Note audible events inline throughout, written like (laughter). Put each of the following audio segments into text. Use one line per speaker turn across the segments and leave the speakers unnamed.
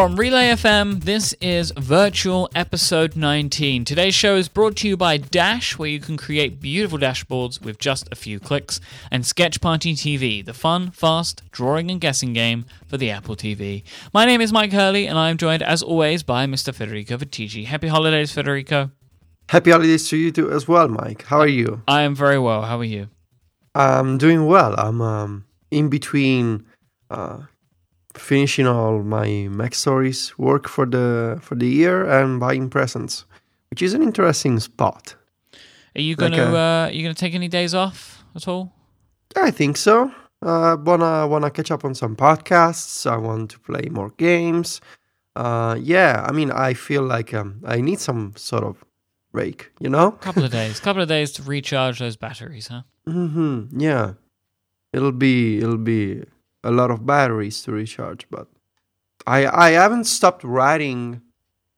From Relay FM, this is Virtual Episode 19. Today's show is brought to you by Dash, where you can create beautiful dashboards with just a few clicks, and Sketch Party TV, the fun, fast drawing and guessing game for the Apple TV. My name is Mike Hurley, and I am joined, as always, by Mr. Federico Viticci. Happy holidays, Federico.
Happy holidays to you too as well, Mike. How are you?
I am very well. How are you?
I'm doing well. I'm um, in between uh, finishing all my MacStories work for the for the year and buying presents, which is an interesting spot.
Are you gonna like, uh, uh, you gonna take any days off at all?
I think so. Uh, wanna wanna catch up on some podcasts. I want to play more games. Uh, yeah, I mean, I feel like um, I need some sort of break. You know, (laughs)
couple of days, couple of days to recharge those batteries, huh?
Mm-hmm. Yeah, it'll be it'll be a lot of batteries to recharge, but I I haven't stopped writing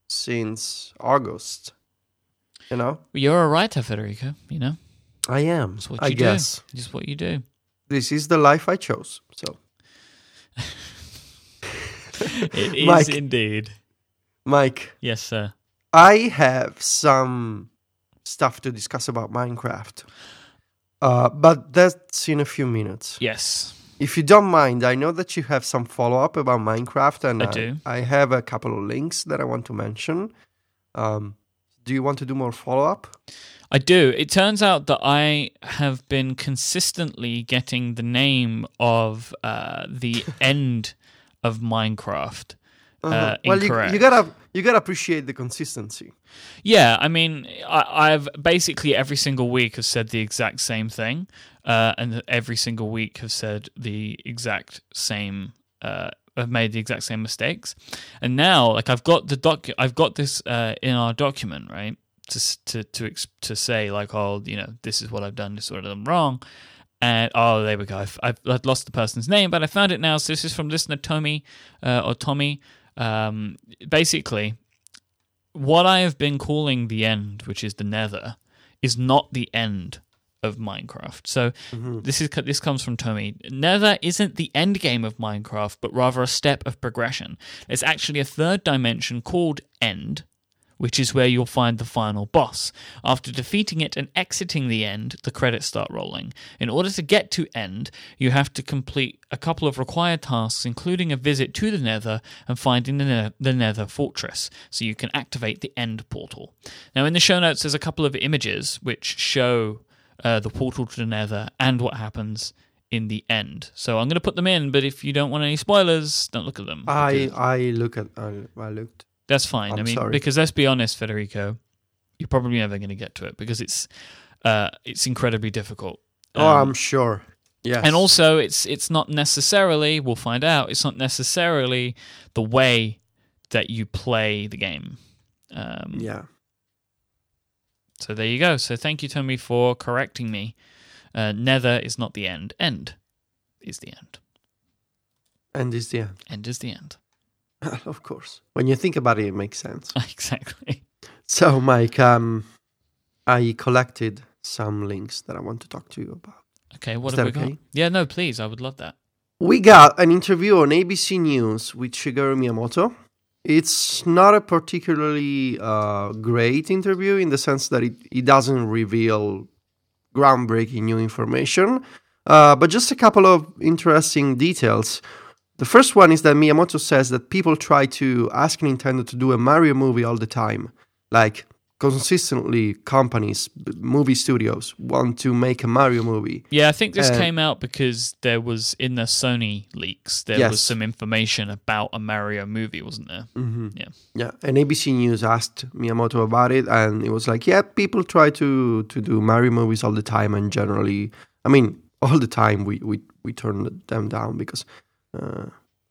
since August. You know,
you're a writer, Federico. You know,
I am.
That's what you I do. guess. Just what you do.
This is the life I chose. So (laughs)
it is Mike, indeed.
Mike.
Yes, sir.
I have some stuff to discuss about Minecraft. Uh, but that's in a few minutes.
Yes.
If you don't mind, I know that you have some follow up about Minecraft, and
I, do.
I have a couple of links that I want to mention. Um, do you want to do more follow up?
I do. It turns out that I have been consistently getting the name of uh, the (laughs) end of Minecraft uh-huh. uh, well,
incorrect. You, you gotta you gotta appreciate the consistency.
Yeah, I mean, I, have basically every single week have said the exact same thing, uh, and every single week have said the exact same. Uh, have made the exact same mistakes, and now like I've got the doc, I've got this uh, in our document, right? To to to to say like, oh, you know, this is what I've done, this is what I've done wrong. And oh, there we go. I've, I've, lost the person's name, but I found it now. So this is from listener Tommy uh, or Tommy. Um, basically, what I have been calling the end, which is the Nether, is not the end of Minecraft. So mm-hmm. this is this comes from Tommy. Nether isn't the end game of Minecraft, but rather a step of progression. It's actually a third dimension called End, which is where you'll find the final boss. After defeating it and exiting the end, the credits start rolling. In order to get to end, you have to complete a couple of required tasks, including a visit to the Nether and finding the, ne- the Nether fortress, so you can activate the end portal. Now, in the show notes, there's a couple of images which show uh, the portal to the Nether and what happens in the end. So I'm going to put them in, but if you don't want any spoilers, don't look at them.
I I look at I, I looked.
That's fine. I'm i mean, sorry. because let's be honest, Federico, you're probably never going to get to it because it's uh, it's incredibly difficult.
Um, oh, I'm sure. Yes.
And also, it's it's not necessarily. We'll find out. It's not necessarily the way that you play the game.
Um, yeah.
So there you go. So thank you, Tommy, for correcting me. Uh, Nether is not the end. End is the end.
End is the end.
End is the end. (laughs)
of course. When you think about it, it makes sense. (laughs)
exactly.
So, Mike, um, I collected some links that I want to talk to you about.
Okay, what Is have we okay? got? Yeah, no, please. I would love that.
We got an interview on ABC News with Shigeru Miyamoto. It's not a particularly uh, great interview in the sense that it, it doesn't reveal groundbreaking new information, uh, but just a couple of interesting details. The first one is that Miyamoto says that people try to ask Nintendo to do a Mario movie all the time. Like, consistently, companies, movie studios want to make a Mario movie.
Yeah, I think this uh, came out because there was, in the Sony leaks, there yes. was some information about a Mario movie, wasn't there?
Mm-hmm.
Yeah.
Yeah, and ABC News asked Miyamoto about it, and it was like, yeah, people try to, to do Mario movies all the time, and generally, I mean, (laughs) all the time we, we, we turn them down because uh,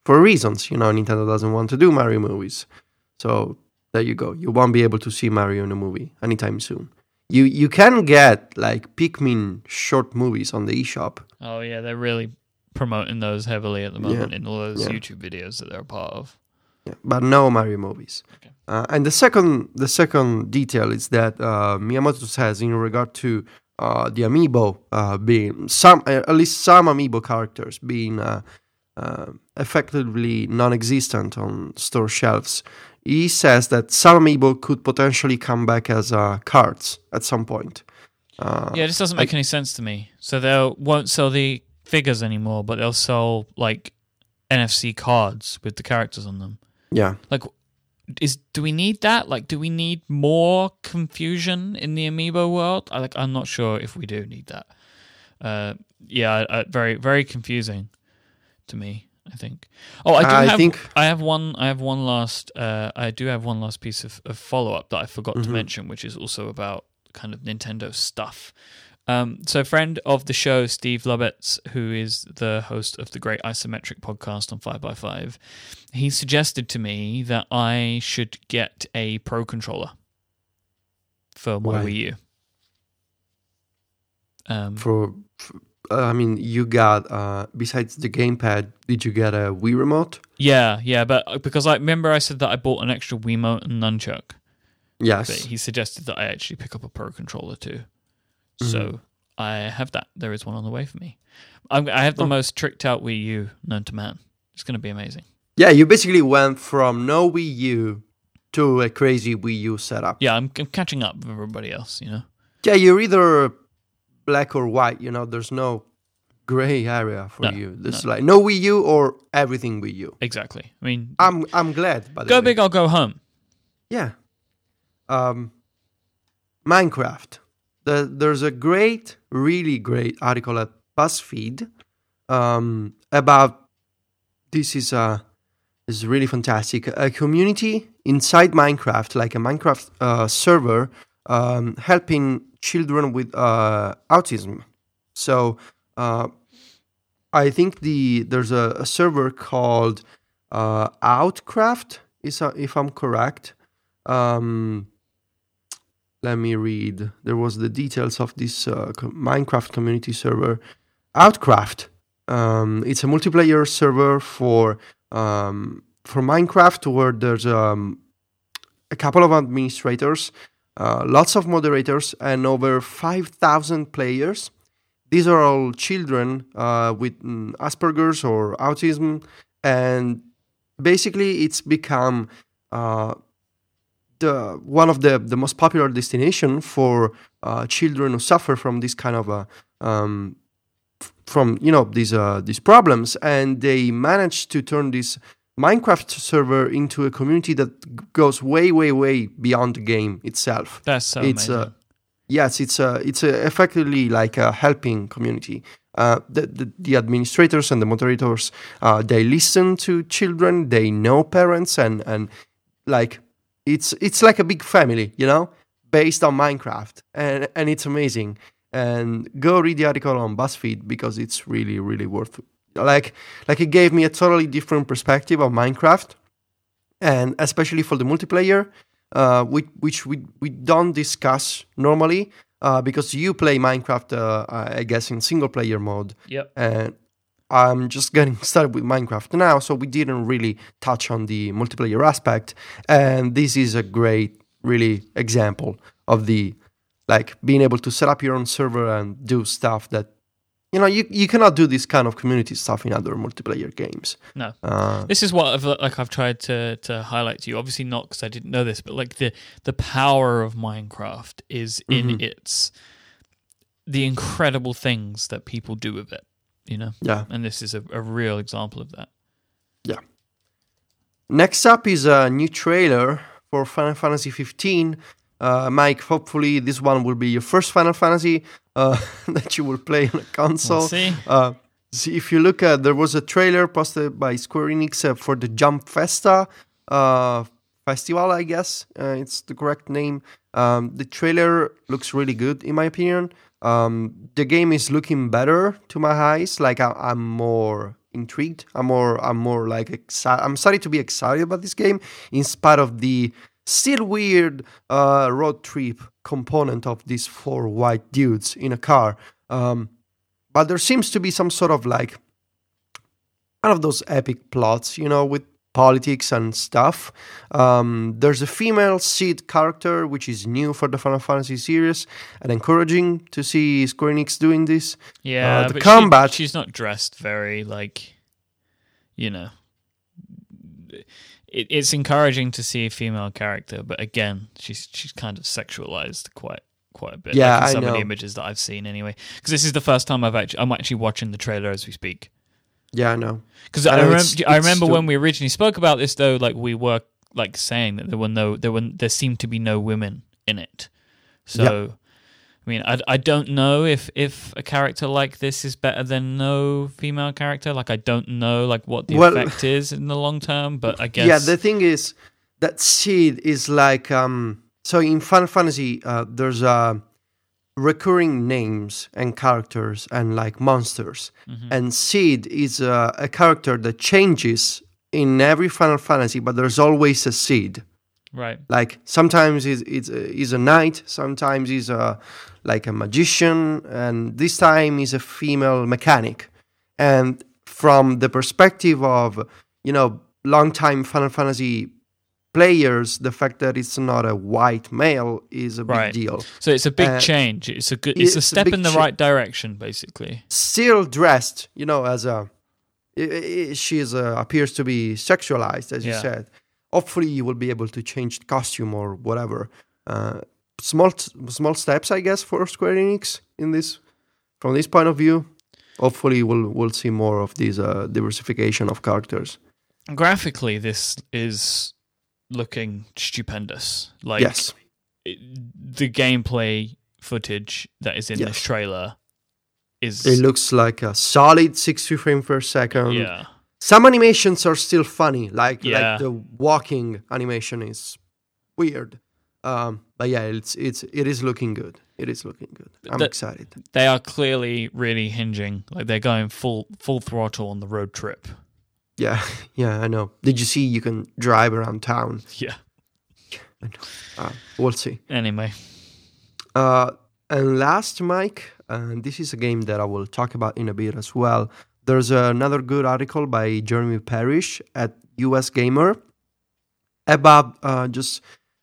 for reasons. You know, Nintendo doesn't want to do Mario movies. So there you go. You won't be able to see Mario in a movie anytime soon. You you can get like Pikmin short movies on the eShop.
Oh yeah, they're really promoting those heavily at the moment yeah. in all those yeah. YouTube videos that they're a part of.
Yeah, but no Mario movies. Okay. Uh, and the second the second detail is that uh, Miyamoto says in regard to uh, the amiibo uh, being some at least some amiibo characters being uh, uh, effectively non-existent on store shelves. He says that some amiibo could potentially come back as uh, cards at some point. Uh,
Yeah, this doesn't make any sense to me. So they won't sell the figures anymore, but they'll sell like NFC cards with the characters on them.
yeah.
Like, is do we need that? Like, do we need more confusion in the amiibo world? I like, I'm not sure if we do need that. Uh, yeah, I, I, very very confusing to me. I think. Oh, I do
I
have.
think-
I have one. I have one last. Uh, I do have one last piece of, of follow up that I forgot to
Mhm.
mention, which is also about kind of Nintendo stuff. Um, so, a friend of the show, Steve Lubitz, who is the host of the Great Isometric podcast on 5by5, he suggested to me that I should get a Pro controller for my
Why?
Wii U. Um,
For, for I mean, you got uh, besides the gamepad, did you get a Wii remote?
yeah, yeah, but uh, because I remember I said that I bought an extra Wiimote and nunchuck, but
Yes.
he suggested that I actually pick up a Pro controller too. So I have that. There is one on the way for me. I'm, I have the
Oh.
most tricked out Wii U known to man. It's going to be amazing.
Yeah, you basically went from no Wii U to a crazy Wii U setup.
Yeah, I'm, I'm catching up with everybody else. You know.
Yeah, you're either black or white. You know, there's no gray area for
No,
you. There's like no Wii U or everything Wii U.
Exactly. I mean,
I'm I'm glad. By
go
way.
big or go home.
Yeah. Um, Minecraft. The, there's a great, really great article at BuzzFeed um, about this is a is really fantastic. A community inside Minecraft, like a Minecraft uh, server, um, helping children with uh, autism. So uh, I think the there's a, a server called uh, Autcraft, is uh, if I'm correct. Um, let me read. There was the details of this uh, Minecraft community server, Autcraft. Um, it's a multiplayer server for um, for Minecraft where there's um, a couple of administrators, uh, lots of moderators, and over five thousand players. These are all children uh, with mm, Asperger's or autism, and basically it's become uh, the one of the, the most popular destination for uh, children who suffer from this kind of a um, from you know these uh, these problems, and they managed to turn this Minecraft server into a community that goes way way way beyond the game itself.
That's so
It's, uh,
amazing.
Yes, it's a it's a effectively like a helping community. Uh, the, the the administrators and the moderators uh, they listen to children, they know parents, and and like it's it's like a big family, you know, based on Minecraft, and and it's amazing. And go read the article on BuzzFeed because it's really really worth. Like like it gave me a totally different perspective of Minecraft, and especially for the multiplayer uh, which, which we, we don't discuss normally uh, because you play Minecraft, uh, I guess, in single player mode.
Yep.
And I'm just getting (laughs) started with Minecraft now, so we didn't really touch on the multiplayer aspect. And this is a great, really, example of the like being able to set up your own server and do stuff that you know you, you cannot do this kind of community stuff in other multiplayer games.
No.
Uh,
This is what I've like I've tried to to highlight to you. Obviously not because I didn't know this, but like the the power of Minecraft is in
Mhm.
its the incredible things that people do with it. You know,
yeah.
and this is a, a real example of that. Yeah.
Next up is a new trailer for Final Fantasy 15. Uh, Mike, hopefully this one will be your first Final Fantasy uh, (laughs) that you will play on a console.
We'll see.
Uh, see, if you look at, there was a trailer posted by Square Enix uh, for the Jump Festa uh, festival, I guess uh, it's the correct name. Um, the trailer looks really good, in my opinion. Um, the game is looking better to my eyes. Like I, I'm more intrigued. I'm more. I'm more like excited. I'm starting to be excited about this game, in spite of the still weird uh, road trip component of these four white dudes in a car. Um, but there seems to be some sort of like one of those epic plots, you know, with politics and stuff. Um, there's a female Cid character, which is new for the Final Fantasy series, and encouraging to see Square Enix doing this.
Yeah,
Uh, the combat-
She, she's not dressed very like you know, it, it's encouraging to see a female character, but again, she's she's kind of sexualized quite quite a bit.
Yeah,
like in
I
some of the images that I've seen anyway. Because this is the first time I've actually I'm actually watching the trailer as we speak.
Yeah, I know.
Because
I
I,
know
remember,
it's-
I remember
still-
when we originally spoke about this, though, like we were like saying that there were no, there were, there seemed to be no women in it. So, I mean, I, I don't know if if a character like this is better than no female character. Like, I don't know like what the
Well-
effect is in the long term, but I guess
Yeah, the thing is that Cid is like um so in Final Fantasy uh, there's uh recurring names and characters and like monsters. And Cid is uh, a character that changes in every Final Fantasy, but there's always a Cid.
Right,
Like sometimes he's, it's, he's a knight, sometimes he's a like a magician, and this time he's a female mechanic. And from the perspective of you know longtime Final Fantasy players, the fact that it's not a white male is a big
Right.
deal.
so it's a big
Uh,
change. It's a good, it's, a
it's a
step
big
in the
cha-
right direction, basically.
Still dressed, you know, as a she is uh, appears to be sexualized, as you said. Hopefully, you will be able to change the costume or whatever. Uh, small small steps, I guess, for Square Enix in this from this point of view. Hopefully, we'll we'll see more of this uh, diversification of characters.
Graphically, this is looking stupendous. Like,
yes,
it, the gameplay footage that is in
Yes.
this trailer is
it looks like a solid sixty frames per second.
yeah
Some animations are still funny, like
Yeah.
like the walking animation is weird. Um, but yeah, it's it's it is looking good. It is looking good. I'm
The-
excited.
they are clearly really hinging like they're going full full throttle on the road trip
Yeah, (laughs) yeah, I know. Did you see you can drive around town?
yeah I
Uh, we'll see.
anyway
Uh, and last, Mike, and this is a game that I will talk about in a bit as well. There's another good article by Jeremy Parish at US Gamer about uh, just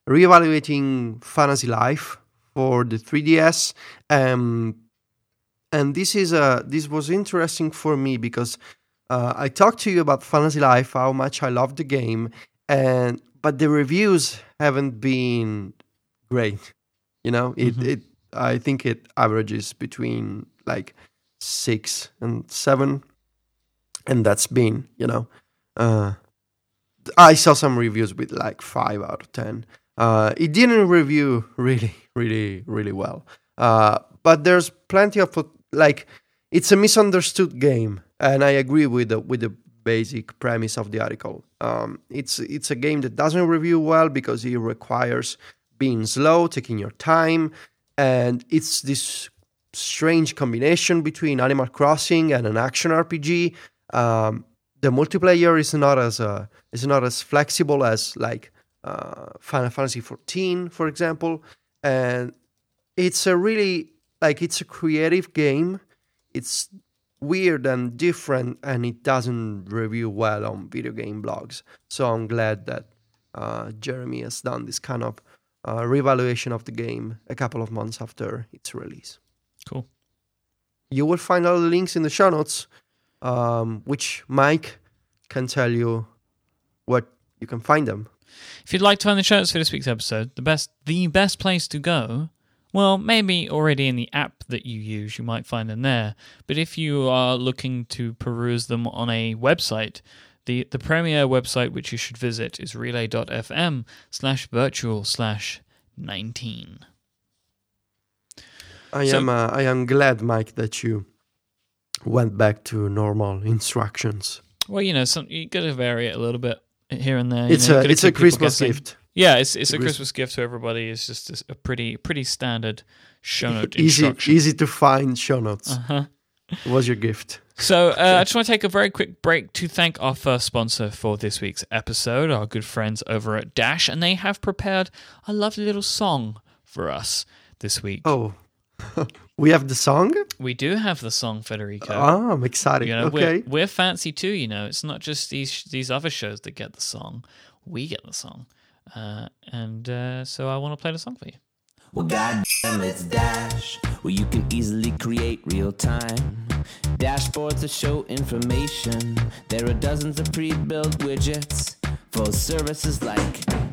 reevaluating Fantasy Life for the 3DS. Um, and this is uh, this was interesting for me because uh, I talked to you about Fantasy Life, how much I love the game, and but the reviews haven't been great. You know, it
Mhm.
it I think it averages between like six and seven, and that's been you know, uh, I saw some reviews with like five out of ten. Uh, it didn't review really, really, really well. Uh, but there's plenty of like it's a misunderstood game, and I agree with the with the basic premise of the article. Um, it's it's a game that doesn't review well because it requires being slow, taking your time, and it's this strange combination between Animal Crossing and an action RPG. Um, the multiplayer is not as uh, is not as flexible as like uh, Final Fantasy XIV, for example, and it's a really like it's a creative game. It's weird and different, and it doesn't review well on video game blogs. So I'm glad that uh, Jeremy has done this kind of uh, reevaluation of the game a couple of months after its release.
Cool.
You will find all the links in the show notes, um, which Mike can tell you what you can find them.
if you'd like to find the show notes for this week's episode the best the best place to go well maybe already in the app that you use you might find them there but if you are looking to peruse them on a website the, the premier website which you should visit is relay.fm slash virtual slash 19
I
So-
am uh, I am glad, Mike, that you went back to normal instructions.
Well, you know, some you got to vary it a little bit here and there. you
It's
know,
a it's a Christmas
guessing.
gift.
Yeah, it's it's a Christmas gift to everybody. It's just a- pretty pretty standard show note (laughs)
Easy easy to find show notes.
Uh-huh.
It was your gift.
So uh, I just want to take a very quick break to thank our first sponsor for this week's episode, our good friends over at Dash, and they have prepared a lovely little song for us this week.
Oh, (laughs) we have the song.
We do have the song Federico.
Ah, I'm excited.
You know,
okay.
we're, we're fancy too. You know, it's not just these these other shows that get the song; we get the song, uh, and uh, so I want to play the song for you.
Well, goddamn, it's Dash, where you can easily create real time Dashboards that show information. There are dozens of pre-built widgets for services like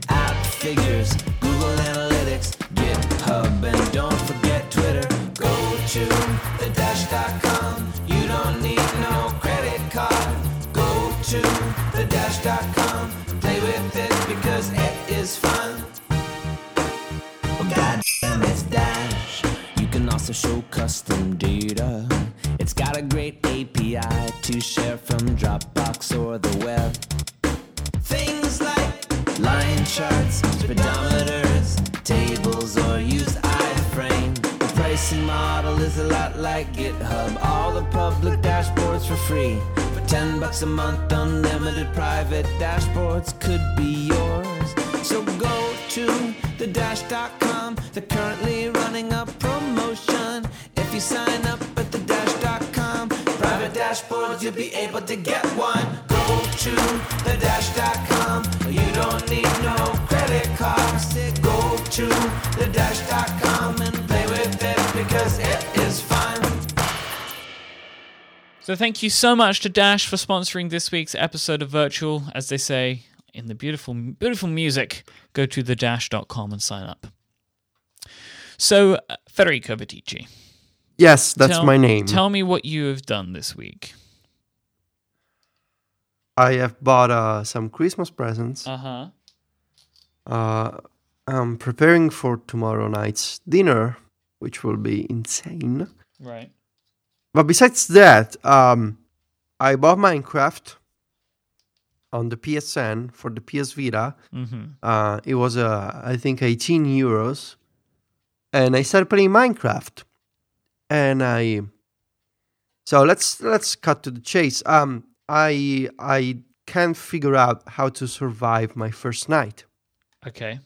appFigures, Google Analytics, GitHub, and don't forget Twitter. Go to the dash.com. You don't need no credit card. Go to the dash.com. Play with it because it is fun. Oh, God damn, it's Dash. You can also show custom data. It's got a great API to share free. For 10 bucks a month, unlimited private dashboards could be yours. So go to the dash.com. They're currently running a promotion. If you sign up at the dash.com, private dashboards, you'll be able to get one. Go to
So thank you so much to Dash for sponsoring this week's episode of Virtual. As they say in the beautiful, beautiful music, go to thedash.com and sign up. So, uh, Federico Viticci.
Yes, that's
tell-
my name.
Tell me what you have done this week.
I have bought uh, some Christmas presents.
Uh huh.
Uh, I'm preparing for tomorrow night's dinner, which will be insane.
Right.
But besides that, um, I bought Minecraft on the PSN for the PS Vita.
Mm-hmm.
Uh, it was, uh, I think, 18 euros. And I started playing Minecraft. And I. So let's let's cut to the chase. Um, I I can't figure out how to survive my first night.
Okay.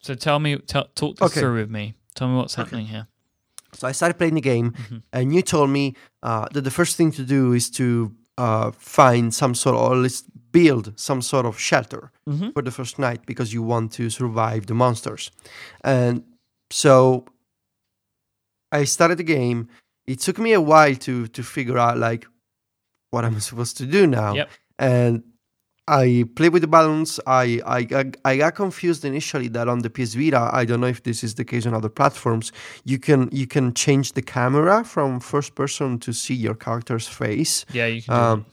So tell me, tell, talk this
Okay.
through with me. Tell me what's happening here.
So I started playing the game,
Mhm.
and you told me uh, that the first thing to do is to uh, find some sort of, or at least build some sort of shelter
Mhm.
for the first night because you want to survive the monsters. And so I started the game. It took me a while to to figure out like what I'm supposed to do now.
Yep.
And I played with the balloons. I, I got- I got confused initially that on the PS Vita, I don't know if this is the case on other platforms. You can you can change the camera from first person to see your character's face.
Yeah, you can.
Um,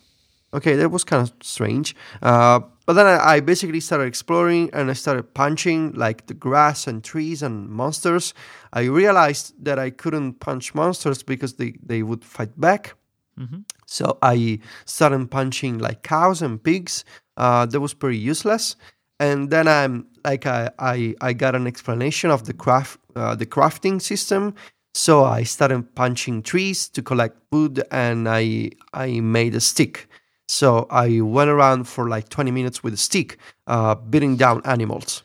okay, that was kind of strange. Uh, but then I, I basically started exploring and I started punching like the grass and trees and monsters. I realized that I couldn't punch monsters because they, they would fight back.
Mhm.
So I started punching like cows and pigs. Uh, that was pretty useless. And then I'm like I, I I got an explanation of the craft uh, the crafting system. So I started punching trees to collect wood, and I I made a stick. So I went around for like 20 minutes with a stick, uh, beating down animals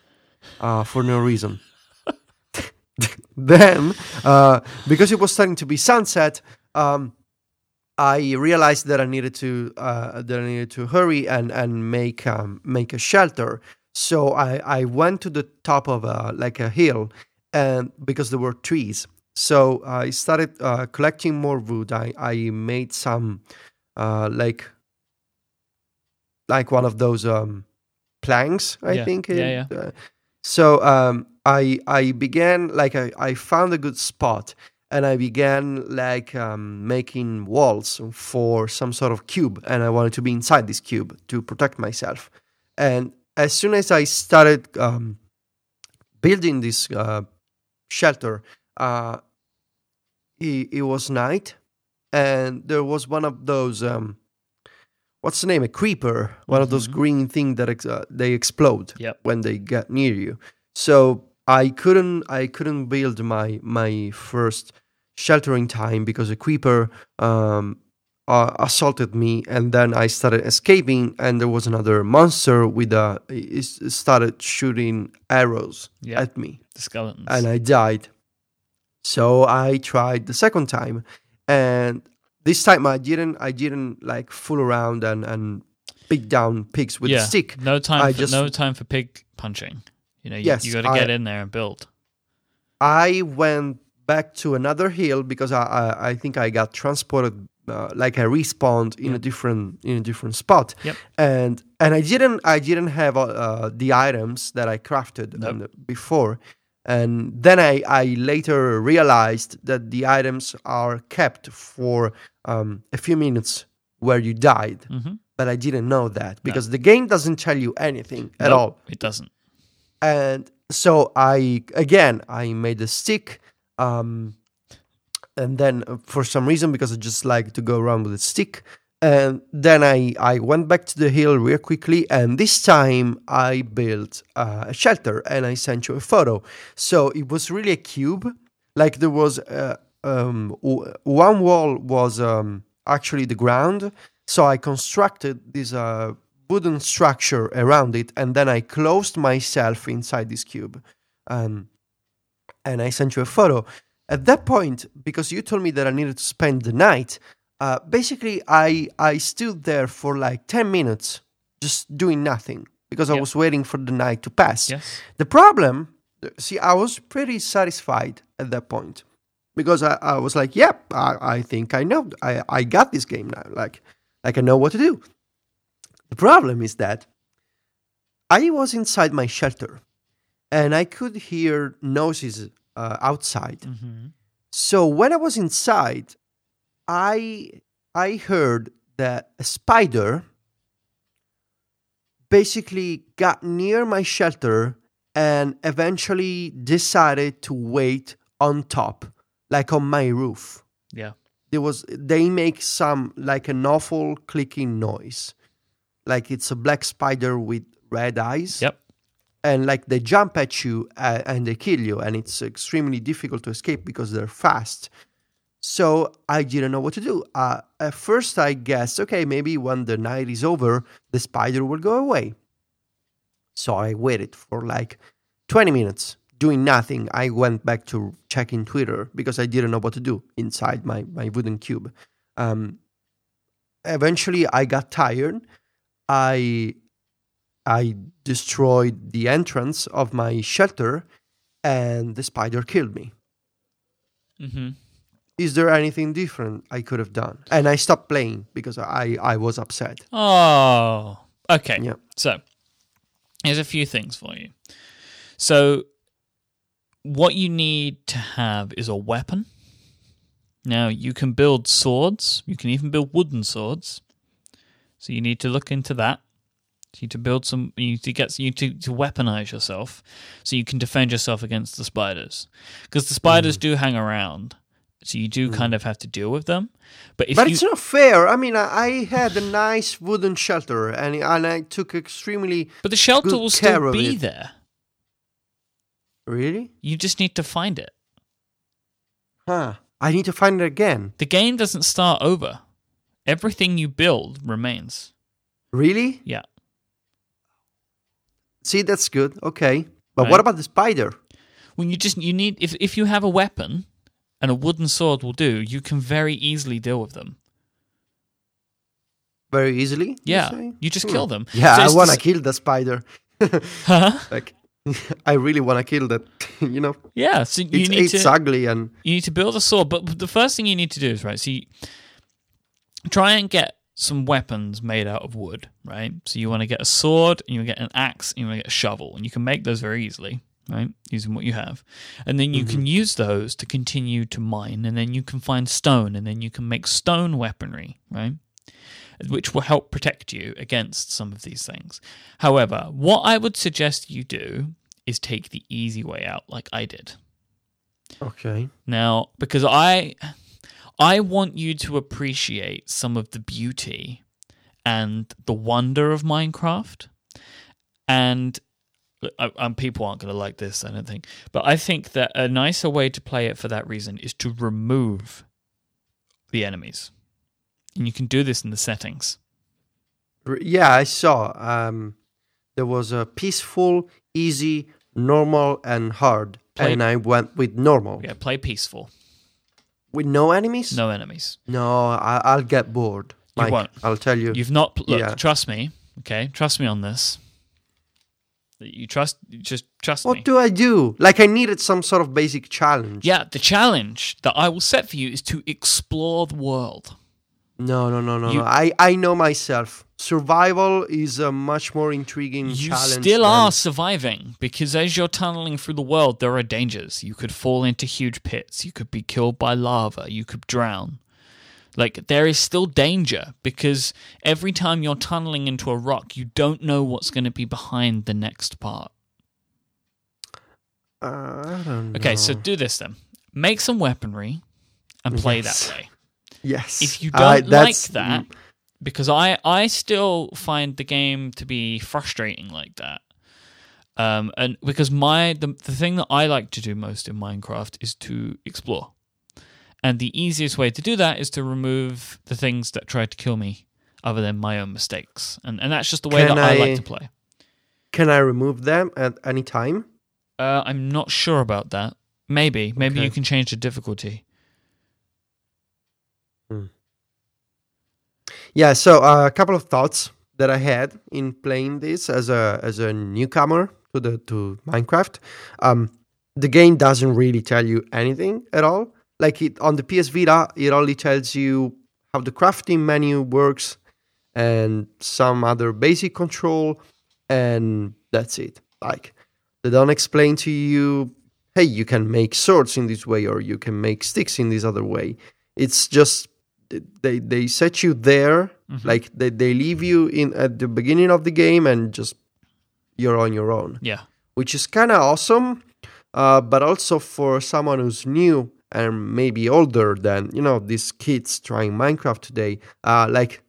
uh, for no reason. (laughs) then, uh, because it was starting to be sunset, um, I realized that I needed to uh, that I needed to hurry and and make um, make a shelter. So I, I went to the top of a like a hill, and because there were trees, so I started uh, collecting more wood. I I made some uh, like like one of those um, planks. I
Yeah,
think.
yeah,
it- uh, so um, I I began like I, I found a good spot and I began like um, making walls for some sort of cube, and I wanted to be inside this cube to protect myself. And as soon as I started um, building this uh, shelter, uh, it, it was night, and there was one of those. Um, what's the name? A creeper, one of those
Mhm.
green things that ex- uh, they explode
Yep.
when they get near you. So I couldn't I couldn't build my my first sheltering time because a creeper um, uh, assaulted me, and then I started escaping, and there was another monster with a it started shooting arrows
Yeah.
at me,
The skeletons.
and I died. So I tried the second time, and this time I didn't I didn't like fool around and and beat down pigs with
yeah.
a stick.
No time.
I
for,
just-
no time for pig punching. You know, you,
Yes,
you got to
I-
get in there and build.
I went back to another hill because I I, I think I got transported uh, like I respawned in a different in a different spot.
Yep.
And and I didn't I didn't have uh, uh, the items that I crafted
Nope.
um, before. And then I, I later realized that the items are kept for um, a few minutes where you died.
Mhm.
But I didn't know that because the game doesn't tell you anything at
Nope,
all
It doesn't.
and so I again I made a stick, um, and then uh, for some reason because I just like to go around with a stick, and then I I went back to the hill real quickly, and this time I built uh, a shelter, and I sent you a photo. So it was really a cube, like there was uh, um, one wall was um, actually the ground, so I constructed this uh, wooden structure around it, and then I closed myself inside this cube. Um, and I sent you a photo. At that point, because you told me that I needed to spend the night, uh, basically I I stood there for like ten minutes, just doing nothing because I was waiting for the night to pass.
Yes.
The problem, see, I was pretty satisfied at that point because I, I was like, yep, I, I think I know, I, I got this game now. Like, like I know what to do. The problem is that I was inside my shelter and I could hear noises uh, outside.
hmm
So when I was inside, I I heard that a spider basically got near my shelter and eventually decided to wait on top, like on my roof.
Yeah.
There was they make some like an awful clicking noise, like it's a black spider with red eyes
Yep.
And like they jump at you uh, and they kill you and it's extremely difficult to escape because they're fast. So i didn't know what to do. Uh, at first i guessed okay maybe when the night is over the spider will go away. So i waited for like 20 minutes doing nothing. I went back to checking twitter because i didn't know what to do inside my, my wooden cube. Um, eventually i got tired. I I destroyed the entrance of my shelter and the spider killed me.
Mm-hmm.
Is there anything different I could have done? And I stopped playing because I, I was upset.
Oh. Okay.
Yeah.
So, here's a few things for you. So, what you need to have is a weapon. Now, you can build swords, you can even build wooden swords. So, you need to look into that. You need to build some, you need to get, you need to, to weaponize yourself so you can defend yourself against the spiders. Because the spiders mm. do hang around. So, you do mm. kind of have to deal with them. But if
but
you.
it's not fair. I mean, I, I had a nice wooden shelter and, and I took extremely.
but the shelter will still be
it.
there.
Really?
You just need to find it.
Huh. I need to find it again.
The game doesn't start over. Everything you build remains.
Really?
Yeah.
See, that's good. Okay. But
Right.
what about the spider?
When you just you need if if you have a weapon and a wooden sword will do, you can very easily deal with them.
Very easily?
Yeah.
say?
You just
Hmm.
kill them.
Yeah,
So
I want to kill the spider. (laughs)
Huh?
like, (laughs) I really want to kill that. (laughs) you know,
Yeah, so you
it's,
need
it's
to
ugly and
you need to build a sword, but the first thing you need to do is right. So you try and get some weapons made out of wood, right? So you want to get a sword, and you want to get an axe, and you want to get a shovel, and you can make those very easily, right? Using what you have, and then you can mm-hmm. use those to continue to mine, and then you can find stone, and then you can make stone weaponry, right? Which will help protect you against some of these things. However, what I would suggest you do is take the easy way out, like I did.
okay.
Now, because I I want you to appreciate some of the beauty and the wonder of Minecraft. And and people aren't going to like this, I don't think. But I think that a nicer way to play it for that reason is to remove the enemies. And you can do this in the settings.
Yeah, I saw. Um, there was a peaceful, easy, normal, and hard,
Play-
and I went with normal.
Yeah, play peaceful.
With no enemies?
No enemies.
No, I, I'll get bored.
You
Mike,
won't.
I'll tell you.
You've not look.
Yeah.
Trust me. Okay, trust me on this. You trust. You just trust
What
me.
do I do? Like I needed some sort of basic challenge.
yeah, the challenge that I will set for you is to explore the world.
No, no, no, no,
You-
no. I, I know myself. Survival is a much more intriguing
You still are surviving because as you're tunneling through the world, there are dangers. You could fall into huge pits. You could be killed by lava. You could drown. Like, there is still danger because every time you're tunneling into a rock, you don't know what's going to be behind the next part.
Uh, I don't know.
Okay, so do this then. Make some weaponry and play
Yes.
that way.
Yes,
If you don't like that, because I I still find the game to be frustrating like that. Um, and because my the the thing that I like to do most in Minecraft is to explore, and the easiest way to do that is to remove the things that try to kill me, other than my own mistakes, and and that's just the way
Can
that I,
I-
like to play.
Can I remove them at any time?
Uh, I'm not sure about that. Maybe maybe
Okay.
you can change the difficulty.
Yeah. So uh, a couple of thoughts that I had in playing this as a as a newcomer to the to Minecraft. Um, the game doesn't really tell you anything at all. Like it on the PS Vita, it only tells you how the crafting menu works and some other basic control, and that's it. Like they don't explain to you, hey, you can make swords in this way or you can make sticks in this other way. It's just they they set you there, like they, they leave you in at the beginning of the game and just you're on your own
Yeah.
which is kind of awesome. Uh, but also for someone who's new and maybe older than you know these kids trying Minecraft today, uh, like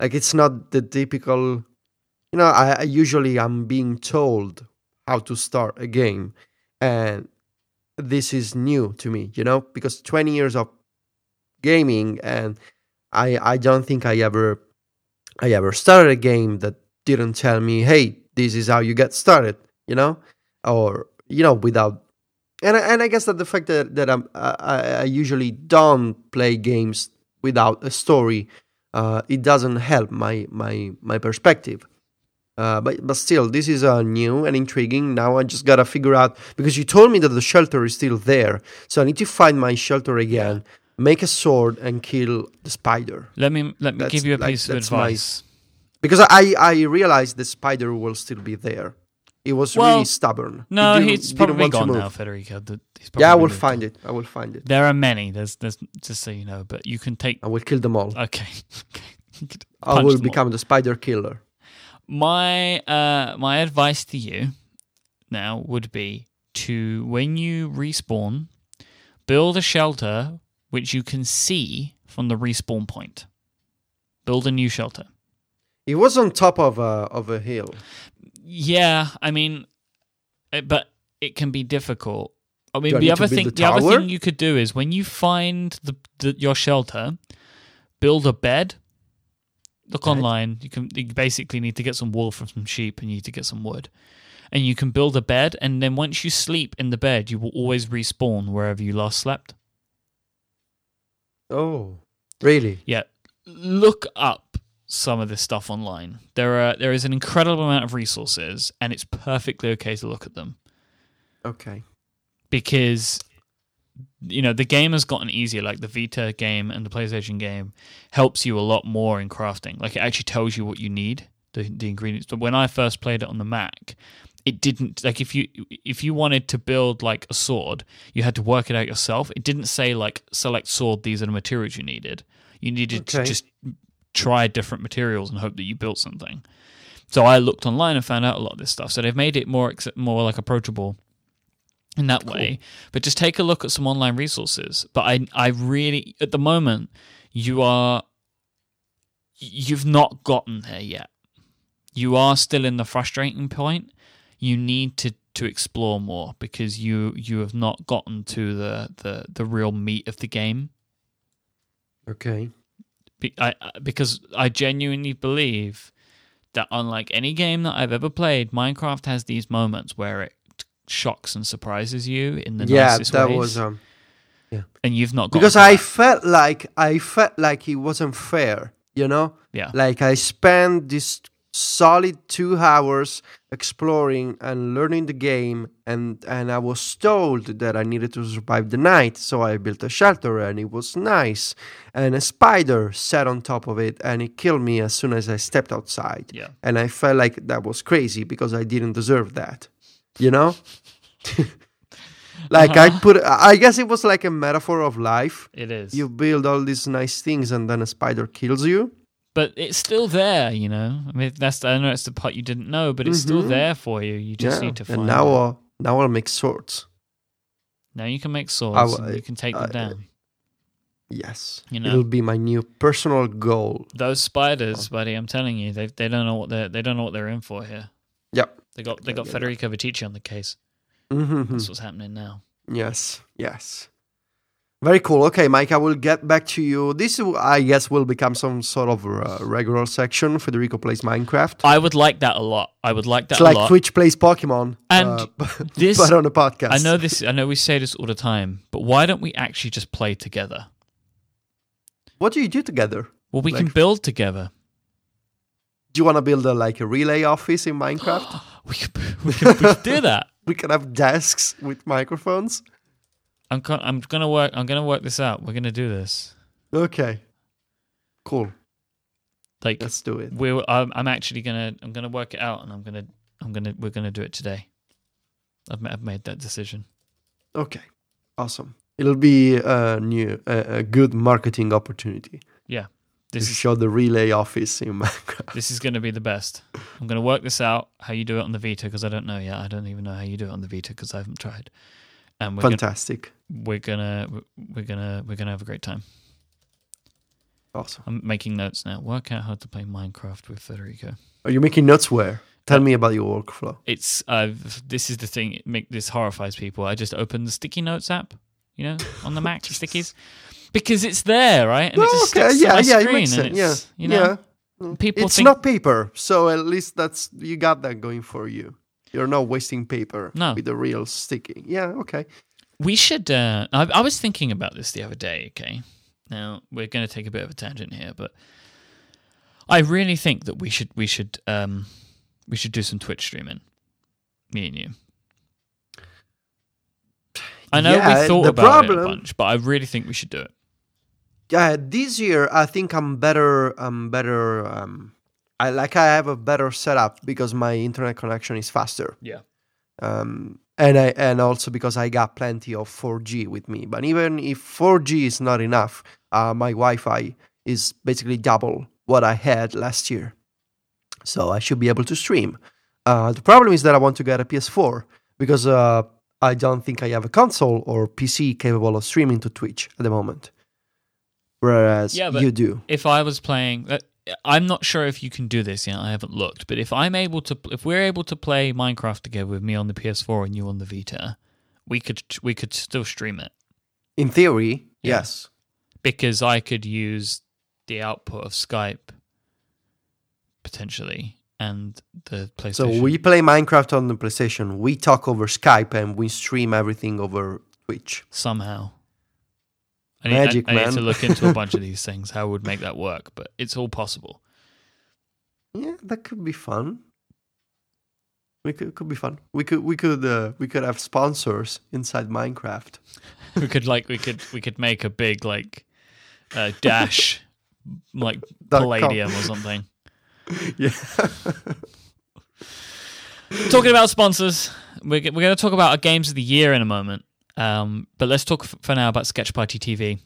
like it's not the typical. You know, I, I usually I'm being told how to start a game, and this is new to me. You know, because 20 years of gaming, and I I don't think I ever I ever started a game that didn't tell me, hey, this is how you get started, you know, or you know, without. And I, and I guess that the fact that that I'm, I, I usually don't play games without a story, uh, it doesn't help my my my perspective. Uh, but but still, this is uh, new and intriguing. Now I just gotta figure out because you told me that the shelter is still there, so I need to find my shelter again, make a sword, and kill the spider.
Let me let me
That's
give you a
like-
piece of
that's my-
advice.
Because I I realized the spider will still be there. It was
Well,
really stubborn.
No,
didn't-
he's probably gone now, Federico. He's
Yeah, I will find it. I will find it.
There are many. There's there's just so you know, but you can take.
I will kill them all.
Okay. (laughs) You
I will
them all.
become the spider killer.
My uh my advice to you now would be to when you respawn, build a shelter which you can see from the respawn point. Build a new shelter.
It was on top of a of a hill.
Yeah, I mean, uh, but it can be difficult. I mean,
Do
the other thing,
the
the other thing you could do is when you find the, the your shelter, build a bed. Look
Right.
online. You can you basically need to get some wool from some sheep, and you need to get some wood, and you can build a bed. And then once you sleep in the bed, you will always respawn wherever you last slept.
Oh, really?
Yeah, look up some of this stuff online. There are there is an incredible amount of resources, and it's perfectly okay to look at them.
Okay.
because you know the game has gotten easier like the vita game and the playstation game helps you a lot more in crafting like it actually tells you what you need the, the ingredients but when i first played it on the mac it didn't like if you if you wanted to build like a sword you had to work it out yourself it didn't say like select sword these are the materials you needed you needed to just try different materials and hope that you built something so i looked online and found out a lot of this stuff so they've made it more more like approachable in that way. But just take a look at some online resources. But I I really at the moment you are you've not gotten there yet. You are still in the frustrating point. You need to to explore more because you you have not gotten to the the the real meat of the game.
Okay.
Be, I, because I genuinely believe that unlike any game that I've ever played, Minecraft has these moments where it shocks and surprises you in the
yeah,
nicest
that
ways,
was um
and you've not got
because I felt like I felt like it wasn't fair. You know,
yeah
like I spent this solid two hours exploring and learning the game and and I was told that I needed to survive the night so I built a shelter and it was nice. And a spider sat on top of it and it killed me as soon as I stepped outside.
Yeah.
and I felt like that was crazy because I didn't deserve that you know? (laughs) Like I uh-huh. put I guess it was like a metaphor of life.
It is.
you build all these nice things and then a spider kills you
but it's still there, you know. I mean, that's I know it's the part you didn't know, but it's still
Mhm.
there for you. You just
yeah
need to find
and now
it.
I'll, now I'll make swords
Now you can make swords and you can take
I-
them down.
yes
You know.
it'll be my new personal goal
Those spiders, buddy, I'm telling you, they they don't know what they they don't know what they're in for here.
yep
They got they got
Yeah, yeah,
Federico Viticci on the case.
Mm-hmm.
That's what's happening now.
Yes, yes. Very cool. Okay, Mike, I will get back to you. This, I guess, will become some sort of uh, regular section. Federico plays Minecraft.
I would like that a lot. I would like that a lot.
It's like
lot.
Twitch plays Pokemon,
And
uh, (laughs)
this-
but on a podcast.
I know this. I know we say this all the time, but why don't we actually just play together?
What do you do together?
Well, we can build together.
Do you want to build a like a relay office in Minecraft? (gasps)
We can, (laughs) we could, we could do that. (laughs)
we can have desks with microphones.
I'm con- I'm gonna work. I'm gonna work this out. We're gonna do this.
Okay, cool.
Like
Let's do it.
we. I'm, I'm actually gonna. I'm gonna work it out, and I'm gonna. I'm gonna. We're gonna do it today. I've, I've made that decision.
Okay, awesome. It'll be a new, a, a good marketing opportunity Yeah.
This
to
is
show the relay office in Minecraft.
this is gonna be the best. I'm gonna work this out. How you do it on the Vita because I don't know yet. I don't even know how you do it on the Vita because I haven't tried. And we're gonna,
Fantastic.
We're gonna we're gonna we're gonna have a great time.
Awesome.
I'm making notes now. Work out how to play Minecraft with Federico.
Are you making notes where? Tell me about your workflow.
It's uh, this is the thing. It make this horrifies people. I just open the sticky notes app, you know, on the Mac (laughs) stickies, because it's there, right? And it
Oh,
just sticks to
yeah,
my
yeah, it
screen,
makes
and
sense. Yeah,
you know,
yeah.
people
It's
think
not paper, so at least that's you got that going for you. You're not wasting paper
No.
with the real sticky. Yeah, okay.
We should. Uh, I, I was thinking about this the other day. Okay, now we're going to take a bit of a tangent here, but I really think that we should we should um, we should do some Twitch streaming, me and you. I know
Yeah,
we thought about it a bunch, but I really think we should do it.
Yeah, this year I think I'm better. I'm better. Um, I like I have a better setup because my internet connection is faster.
Yeah.
um, and I and also because I got plenty of 4G with me. But even if 4G is not enough, uh, my Wi-Fi is basically double what I had last year, so I should be able to stream. Uh, the problem is that I want to get a PS4 because uh, I don't think I have a console or PC capable of streaming to Twitch at the moment, whereas
Yeah,
you do.
if I was playing, uh, I'm not sure if you can do this yet. I haven't looked, but if I'm able to, if we're able to play Minecraft together with me on the PS4 and you on the Vita, we could we could still stream it
In theory,
Yeah.
yes.
because I could use the output of Skype potentially and the PlayStation.
So we play Minecraft on the PlayStation. We talk over Skype and we stream everything over Twitch.
somehow. I need,
Magic,
I, I need to look into a (laughs) bunch of these things. How would make that work? But it's all possible.
Yeah, that could be fun. We could could be fun. We could we could uh, we could have sponsors inside Minecraft. (laughs)
we could like we could we could make a big like uh, dash like (laughs)
com.
palladium or something
Yeah.
talking about sponsors we're, we're going to talk about our games of the year in a moment um, but let's talk for now about sketch party tv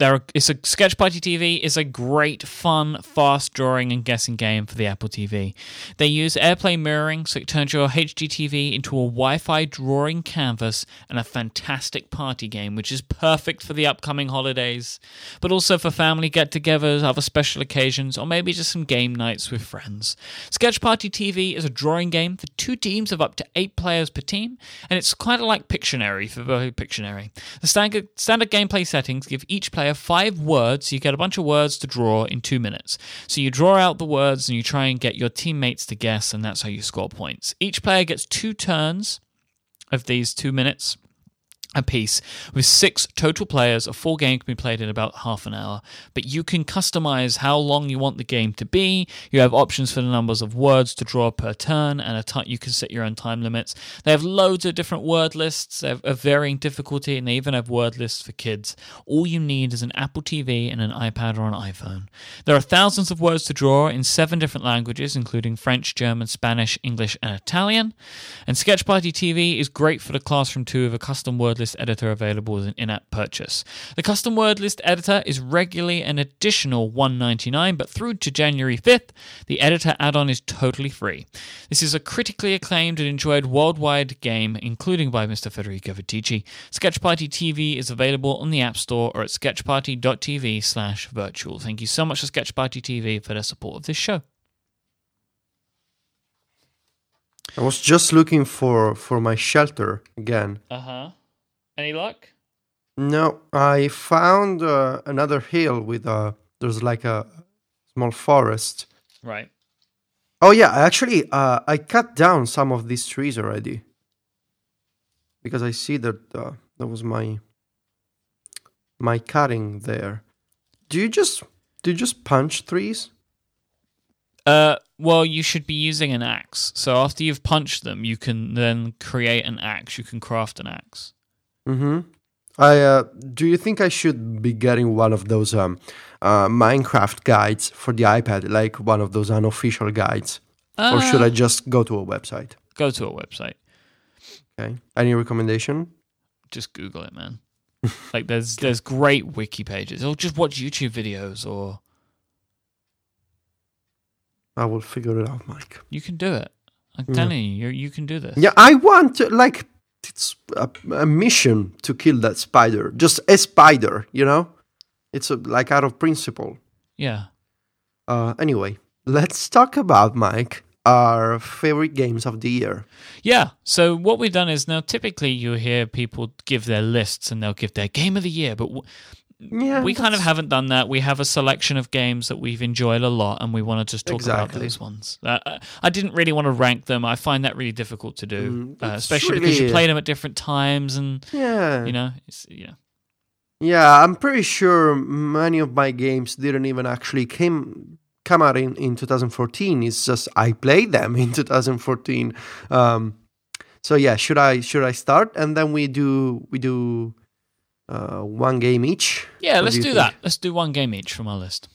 are, it's a sketch party tv is a great fun fast drawing and guessing game for the apple tv they use airplay mirroring so it turns your hd tv into a wi-fi drawing canvas and a fantastic party game which is perfect for the upcoming holidays. But also for family get-togethers other special occasions or maybe just some game nights with friends. Sketch party tv is a drawing game for two teams of up to eight players per team and it's kind of like pictionary for pictionary. The standard, standard gameplay settings give each player five words. You get a bunch of words to draw in two minutes. So you draw out the words and you try and get your teammates to guess and that's how you score points. Each player gets two turns of these two minutes a piece with six total players. A full game can be played in about half an hour, but you can customize how long you want the game to be. You have options for the numbers of words to draw per turn, and a you can set your own time limits. They have loads of different word lists of varying difficulty, and they even have word lists for kids. All you need is an Apple TV and an iPad or an iPhone. There are thousands of words to draw in seven different languages, including French, German, Spanish, English, and Italian. And Sketch Party TV is great for the classroom too, with a custom word list editor available as an in-app purchase. The custom word list editor is regularly an additional $1.99, but through to January 5th, the editor add-on is totally free. This is a critically acclaimed and enjoyed worldwide game, including by Mr. Federico Viticci. Sketch Party TV is available on the App Store or at sketchparty.tv slash virtual. Thank you so much to Sketch Party TV for their support of this show.
I was just looking for for my shelter again.
Uh-huh. Any luck?
No, I found uh, another hill with a there's like a small forest.
Right.
Oh yeah, actually, uh, I cut down some of these trees already because I see that uh, that was my my cutting there. Do you just do you just punch trees?
Uh, well, you should be using an axe. So after you've punched them, you can then create an axe. You can craft an axe.
Mm-hmm. I uh, do you think I should be getting one of those um, uh, Minecraft guides for the iPad, like one of those unofficial guides, or should
Uh,
I just go to a website?
go to a website?
Okay. Any recommendation?
Just Google it, man. (laughs) like there's there's great wiki pages, or just watch YouTube videos, or
I will figure it out, Mike.
you can do it. I'm
Yeah.
telling you, you you can do this.
Yeah, I want to like it's a, a mission to kill that spider. Just a spider, you know. It's a, like out of principle.
Yeah.
Uh, anyway, let's talk about Mike our favorite games of the year.
Yeah. So what we've done is now typically you hear people give their lists and they'll give their game of the year, but w-
Yeah,
we kind of haven't done that. We have a selection of games that we've enjoyed a lot, and we want to just talk about those ones. Uh, uh, I didn't really want to rank them. I find that really difficult to do,
Mm,
uh, especially because you
really-
play them at different times, and
Yeah.
you know, it's, yeah,
Yeah, I'm pretty sure many of my games didn't even actually came come out in, in 2014. It's just I played them (laughs) in 2014. Um, so yeah, should I should I start and then we do we do uh, one game each?
yeah.
What
let's
do
do, that. Let's do one game each from our list.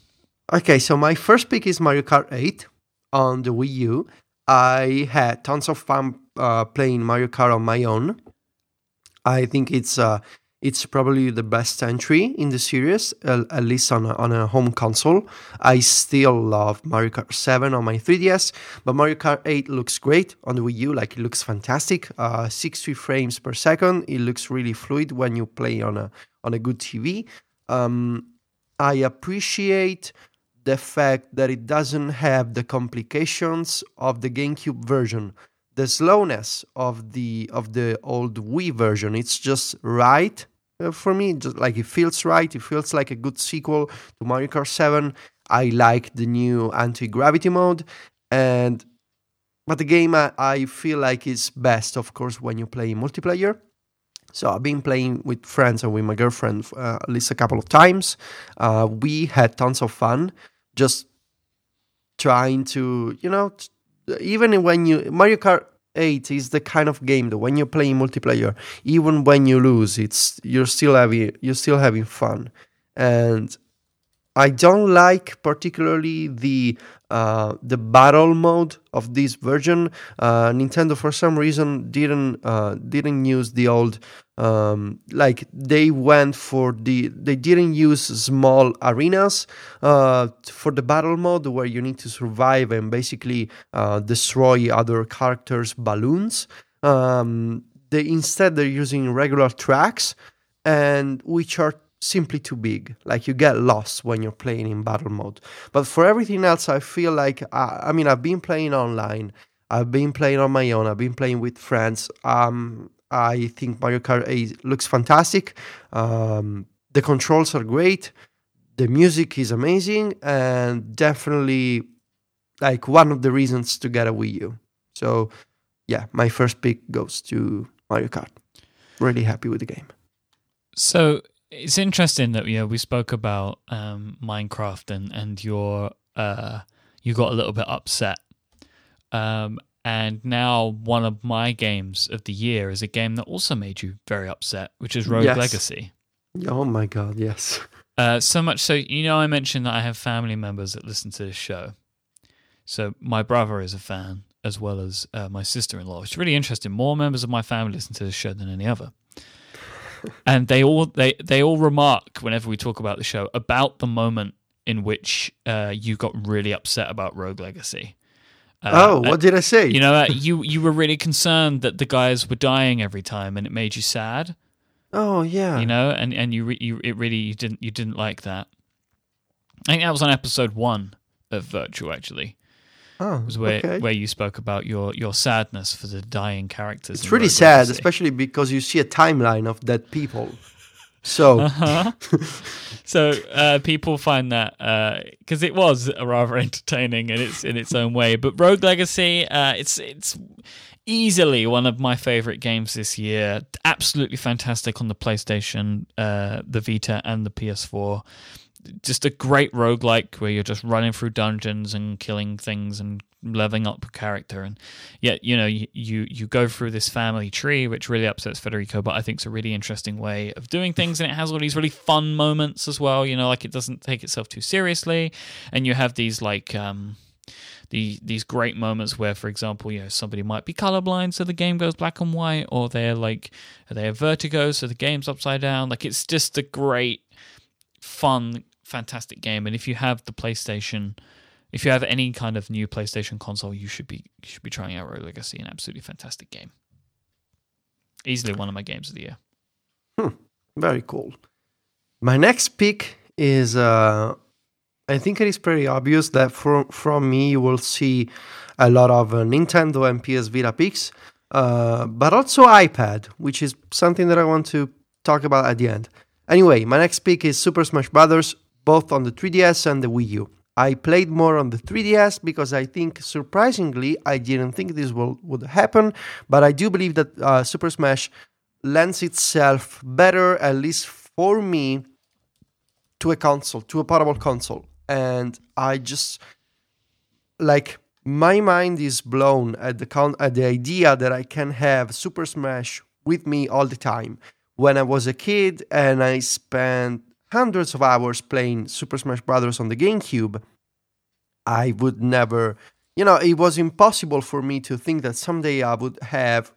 Okay, so my first pick is Mario Kart 8 on the Wii U. I had tons of fun uh, playing Mario Kart on my own. I think it's uh, it's probably the best entry in the series, at least on a, on a home console. I still love Mario Kart 7 on my 3DS, but Mario Kart 8 looks great on the Wii U. Like it looks fantastic, uh, 60 frames per second. It looks really fluid when you play on a on a good TV. Um, I appreciate the fact that it doesn't have the complications of the GameCube version, the slowness of the of the old Wii version. It's just right uh, for me. Just like it feels right. It feels like a good sequel to Mario Kart 7. I like the new anti gravity mode, and but the game I, I feel like is best, of course, when you play multiplayer. So I've been playing with friends and with my girlfriend uh, at least a couple of times. Uh, we had tons of fun, just trying to, you know, even when you Mario Kart 8 is the kind of game that when you're playing multiplayer, even when you lose, it's you're still having you're still having fun, and I don't like particularly the uh, the battle mode of this version. Uh, Nintendo for some reason didn't uh, didn't use the old um, like they went for the they didn't use small arenas uh, for the battle mode where you need to survive and basically uh, destroy other characters' balloons. Um, they instead they're using regular tracks and which are simply too big. Like you get lost when you're playing in battle mode. But for everything else, I feel like I, I mean I've been playing online. I've been playing on my own. I've been playing with friends. Um, I think Mario Kart 8 looks fantastic. Um, the controls are great. The music is amazing, and definitely like one of the reasons to get a Wii U. So, yeah, my first pick goes to Mario Kart. really happy with the game.
So it's interesting that know we spoke about um, Minecraft and and your uh, you got a little bit upset. Um, and now one of my games of the year is a game that also made you very upset, which is Rogue
Yes.
Legacy.
Oh my god, yes.
Uh, so much so, you know, I mentioned that I have family members that listen to this show. So my brother is a fan, as well as uh, my sister-in-law. It's really interesting. More members of my family listen to this show than any other, and they all they they all remark whenever we talk about the show about the moment in which uh, you got really upset about Rogue Legacy. Uh,
oh, what did I say?
you know, uh, you you were really concerned that the guys were dying every time, and it made you sad
oh yeah.
you know, and and you re- you it really you didn't you didn't like that. I think that was on episode one of Virtual actually,
oh,
was where
okay.
where you spoke about your your sadness for the dying characters.
It's really sad, especially because you see a timeline of dead people. (laughs) So
Uh-huh. (laughs) so uh, people find that because it was rather (laughs) entertaining in its in its own way. But Rogue Legacy, uh, it's it's easily one of my favorite games this year. Absolutely fantastic on the PlayStation, uh, the Vita, and the PS4. Just a great roguelike where you're just running through dungeons and killing things and leveling up a character. And yet you know you, you you go through this family tree which really upsets Federico but I think it's a really interesting way of doing things. And it has all these really fun moments as well you know like it doesn't take itself too seriously. And you have these like um the, these great moments where, for example, you know somebody might be colorblind, so the game goes black and white, or they're like they have vertigo, so the game's upside down. Like it's just a great, fun, fantastic game. And if you have the PlayStation, if you have any kind of new PlayStation console, you should be you should be trying out Rogue Legacy, an absolutely fantastic game. Easily one of my games of the year.
very cool. My next pick is uh I think it is pretty obvious that from from me you will see a lot of uh, Nintendo and PS Vita picks, uh, but also iPad, which is something that I want to talk about at the end. Anyway, my next pick is Super Smash Brothers, both on the 3DS and the Wii U. I played more on the 3DS because I think, surprisingly, I didn't think this will, would happen, but I do believe that uh, Super Smash lends itself better, at least for me, to a console, to a portable console. And I just like my mind is blown at the con- at the idea that I can have Super Smash with me all the time. When I was a kid and I spent hundreds of hours playing Super Smash Brothers on the GameCube, I would never, you know, it was impossible for me to think that someday I would have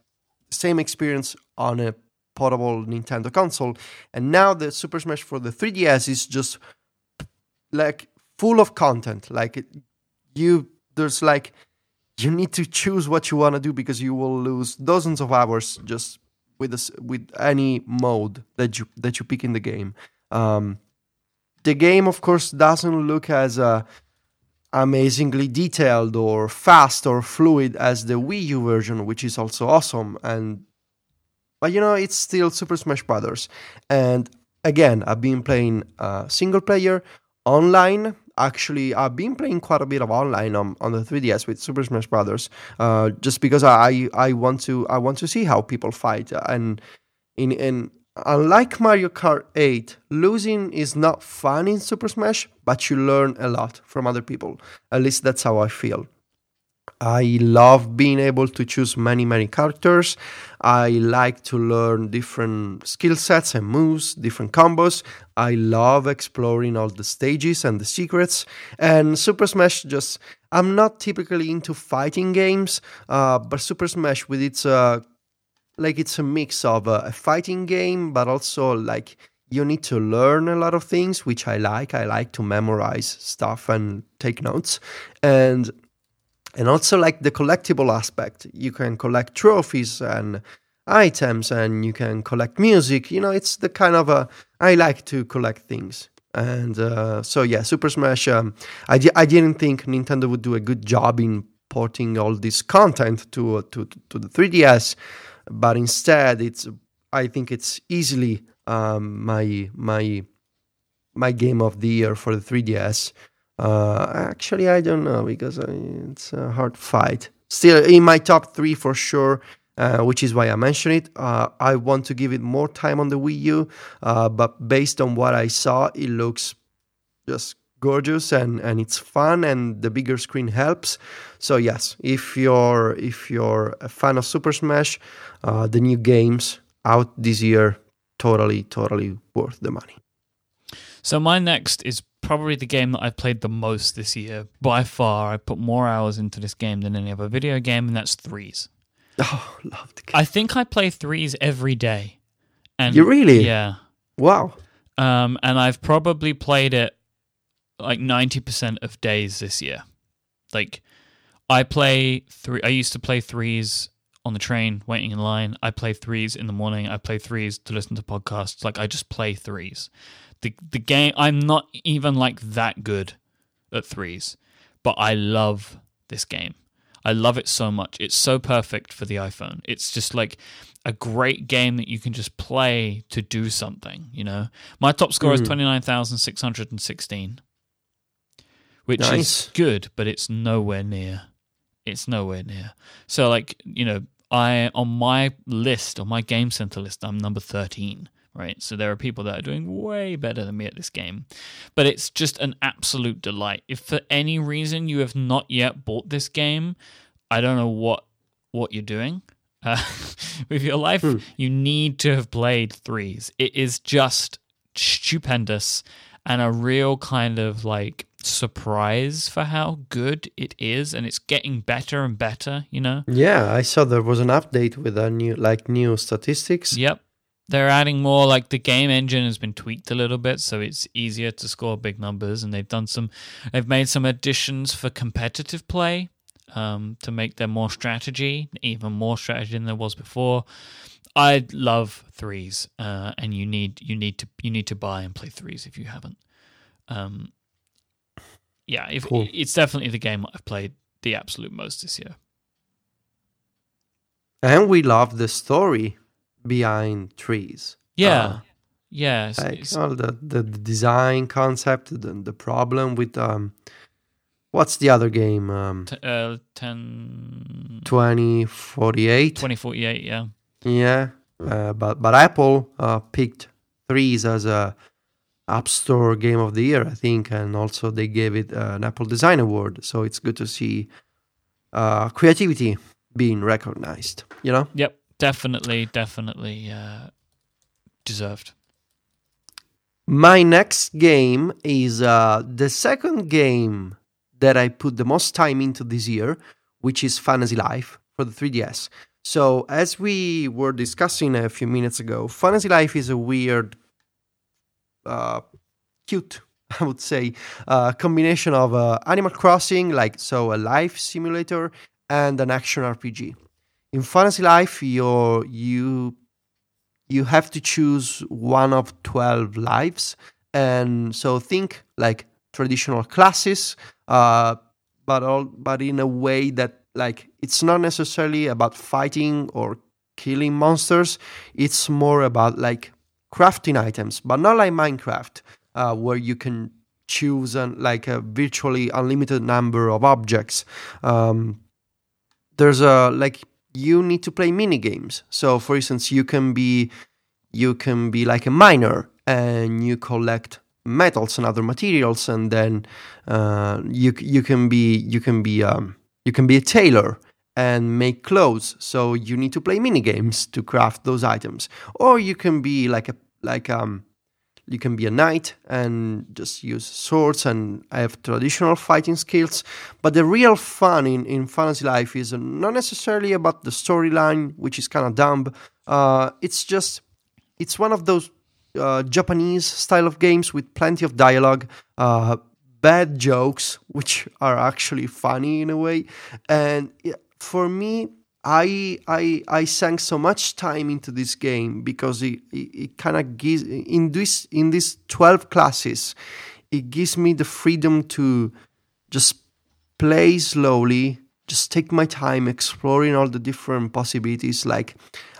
the same experience on a portable Nintendo console. And now the Super Smash for the 3DS is just like full of content. Like you, there's like you need to choose what you want to do because you will lose dozens of hours just with this, with any mode that you that you pick in the game. Um, the game, of course, doesn't look as uh, amazingly detailed or fast or fluid as the Wii U version, which is also awesome. And but you know, it's still Super Smash Brothers. And again, I've been playing uh, single player online. Actually, I've been playing quite a bit of online on, on the 3DS with Super Smash Brothers, uh, just because I I want to I want to see how people fight. And in in unlike Mario Kart 8, losing is not fun in Super Smash, but you learn a lot from other people. At least that's how I feel. I love being able to choose many, many characters. I like to learn different skill sets and moves, different combos. I love exploring all the stages and the secrets. And Super Smash just, I'm not typically into fighting games, uh, but Super Smash with its, uh, like, it's a mix of uh, a fighting game, but also like you need to learn a lot of things, which I like. I like to memorize stuff and take notes. And and also like the collectible aspect you can collect trophies and items and you can collect music you know it's the kind of a i like to collect things and uh, so yeah super smash um, I, di- I didn't think nintendo would do a good job in porting all this content to, to to the 3ds but instead it's i think it's easily um, my my my game of the year for the 3ds uh, actually, I don't know because I, it's a hard fight. Still in my top three for sure. uh, which is why I mention it. Uh, I want to give it more time on the Wii U, uh, but based on what I saw, it looks just gorgeous and, and it's fun and the bigger screen helps. So yes, if you're if you're a fan of Super Smash, uh, the new games out this year totally totally worth the money.
So my next is probably the game that I've played the most this year. By far, I put more hours into this game than any other video game, and that's Threes.
Oh, (laughs) love the game.
I think I play Threes every day. And
You really?
Yeah.
Wow.
Um, and I've probably played it like ninety percent of days this year. Like, I play three. I used to play threes on the train, waiting in line. I play threes in the morning. I play threes to listen to podcasts. Like, I just play threes. The the game. I'm not even like that good at threes, but I love this game. I love it so much. It's so perfect for the iPhone. It's just like a great game that you can just play to do something, you know. My top score is
Mm.
29,616, which is good, but it's nowhere near. It's nowhere near. So like, you know, I on my list, on my game center list, I'm number 13, right? So there are people that are doing way better than me at this game. But it's just an absolute delight. If for any reason you have not yet bought this game, I don't know what what you're doing uh, (laughs) with your life.
Hmm.
You need to have played threes. It is just stupendous and a real kind of like surprise for how good it is, and it's getting better and better. You know.
Yeah, I saw there was an update with a new like new statistics.
Yep. They're adding more like the game engine has been tweaked a little bit so it's easier to score big numbers and they've done some they've made some additions for competitive play um, to make there more strategy, even more strategy than there was before. I love threes, uh, and you need you need to you need to buy and play threes if you haven't. Um, yeah, if,
Cool.
it's definitely the game I've played the absolute most this year.
And we love the story behind threes.
Yeah,
Uh,
yeah, it's-
like
it's-
all the, the, the design concept, the, the problem with um what's the other game? Um
T- uh, 10,
2048.
2048, yeah.
Yeah. Uh, but but Apple uh, picked threes as a App Store Game of the Year, I think, and also they gave it uh, an Apple Design Award. So it's good to see uh, creativity being recognized. You know.
Yep, definitely, definitely uh, deserved.
My next game is uh, the second game that I put the most time into this year, which is Fantasy Life for the 3DS. So, as we were discussing a few minutes ago, Fantasy Life is a weird, uh, cute, (laughs) I would say, uh, combination of uh, Animal Crossing, like so a life simulator, and an action RPG. In Fantasy Life, you're, you you have to choose one of 12 lives and so think like traditional classes uh, but all but in a way that like it's not necessarily about fighting or killing monsters. It's more about like crafting items but not like minecraft uh, where you can choose an, like a virtually unlimited number of objects. Um, there's a like you need to play mini games. So for instance you can be you can be like a miner and you collect metals and other materials and then uh, you you can be you can be um, you can be a tailor and make clothes so you need to play mini games to craft those items or you can be like a like um you can be a knight and just use swords and have traditional fighting skills. But the real fun in, in Fantasy Life is not necessarily about the storyline, which is kind of dumb. Uh, it's just, it's one of those uh, Japanese style of games with plenty of dialogue, uh, bad jokes, (laughs) which are actually funny in a way. And for me, I I I sank so much time into this game because it it, it kind of gives in this in these twelve classes, it gives me the freedom to just play slowly, just take my time exploring all the different possibilities. Like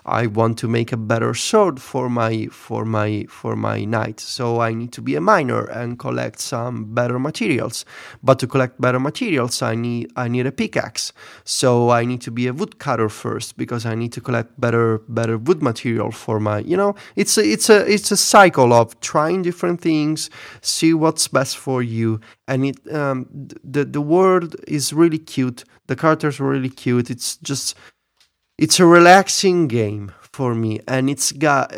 I want to make a better sword for my for my for my knight. So I need to be a miner and collect some better materials. But to collect better materials, I need I need a pickaxe. So I need to be a woodcutter first because I need to collect better better wood material for my. You know, it's a it's a it's a cycle of trying different things, see what's best for you, and it um, the the world is really cute. The characters are really cute. It's just it's a relaxing game for me, and it's got.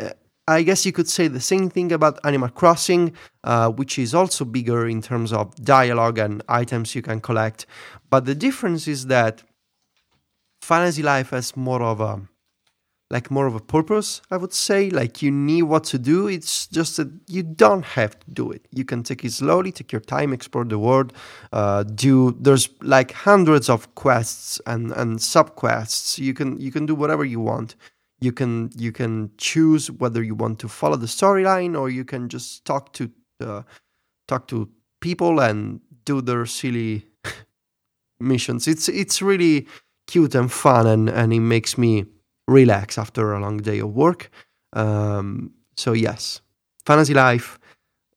I guess you could say the same thing about Animal Crossing, uh, which is also bigger in terms of dialogue and items you can collect. But the difference is that Fantasy Life has more of a like more of a purpose, I would say. Like you need what to do. It's just that you don't have to do it. You can take it slowly, take your time, explore the world. Uh, do there's like hundreds of quests and and sub quests. You can you can do whatever you want. You can you can choose whether you want to follow the storyline or you can just talk to uh, talk to people and do their silly (laughs) missions. It's it's really cute and fun and and it makes me relax after a long day of work. Um, so yes, Fantasy Life.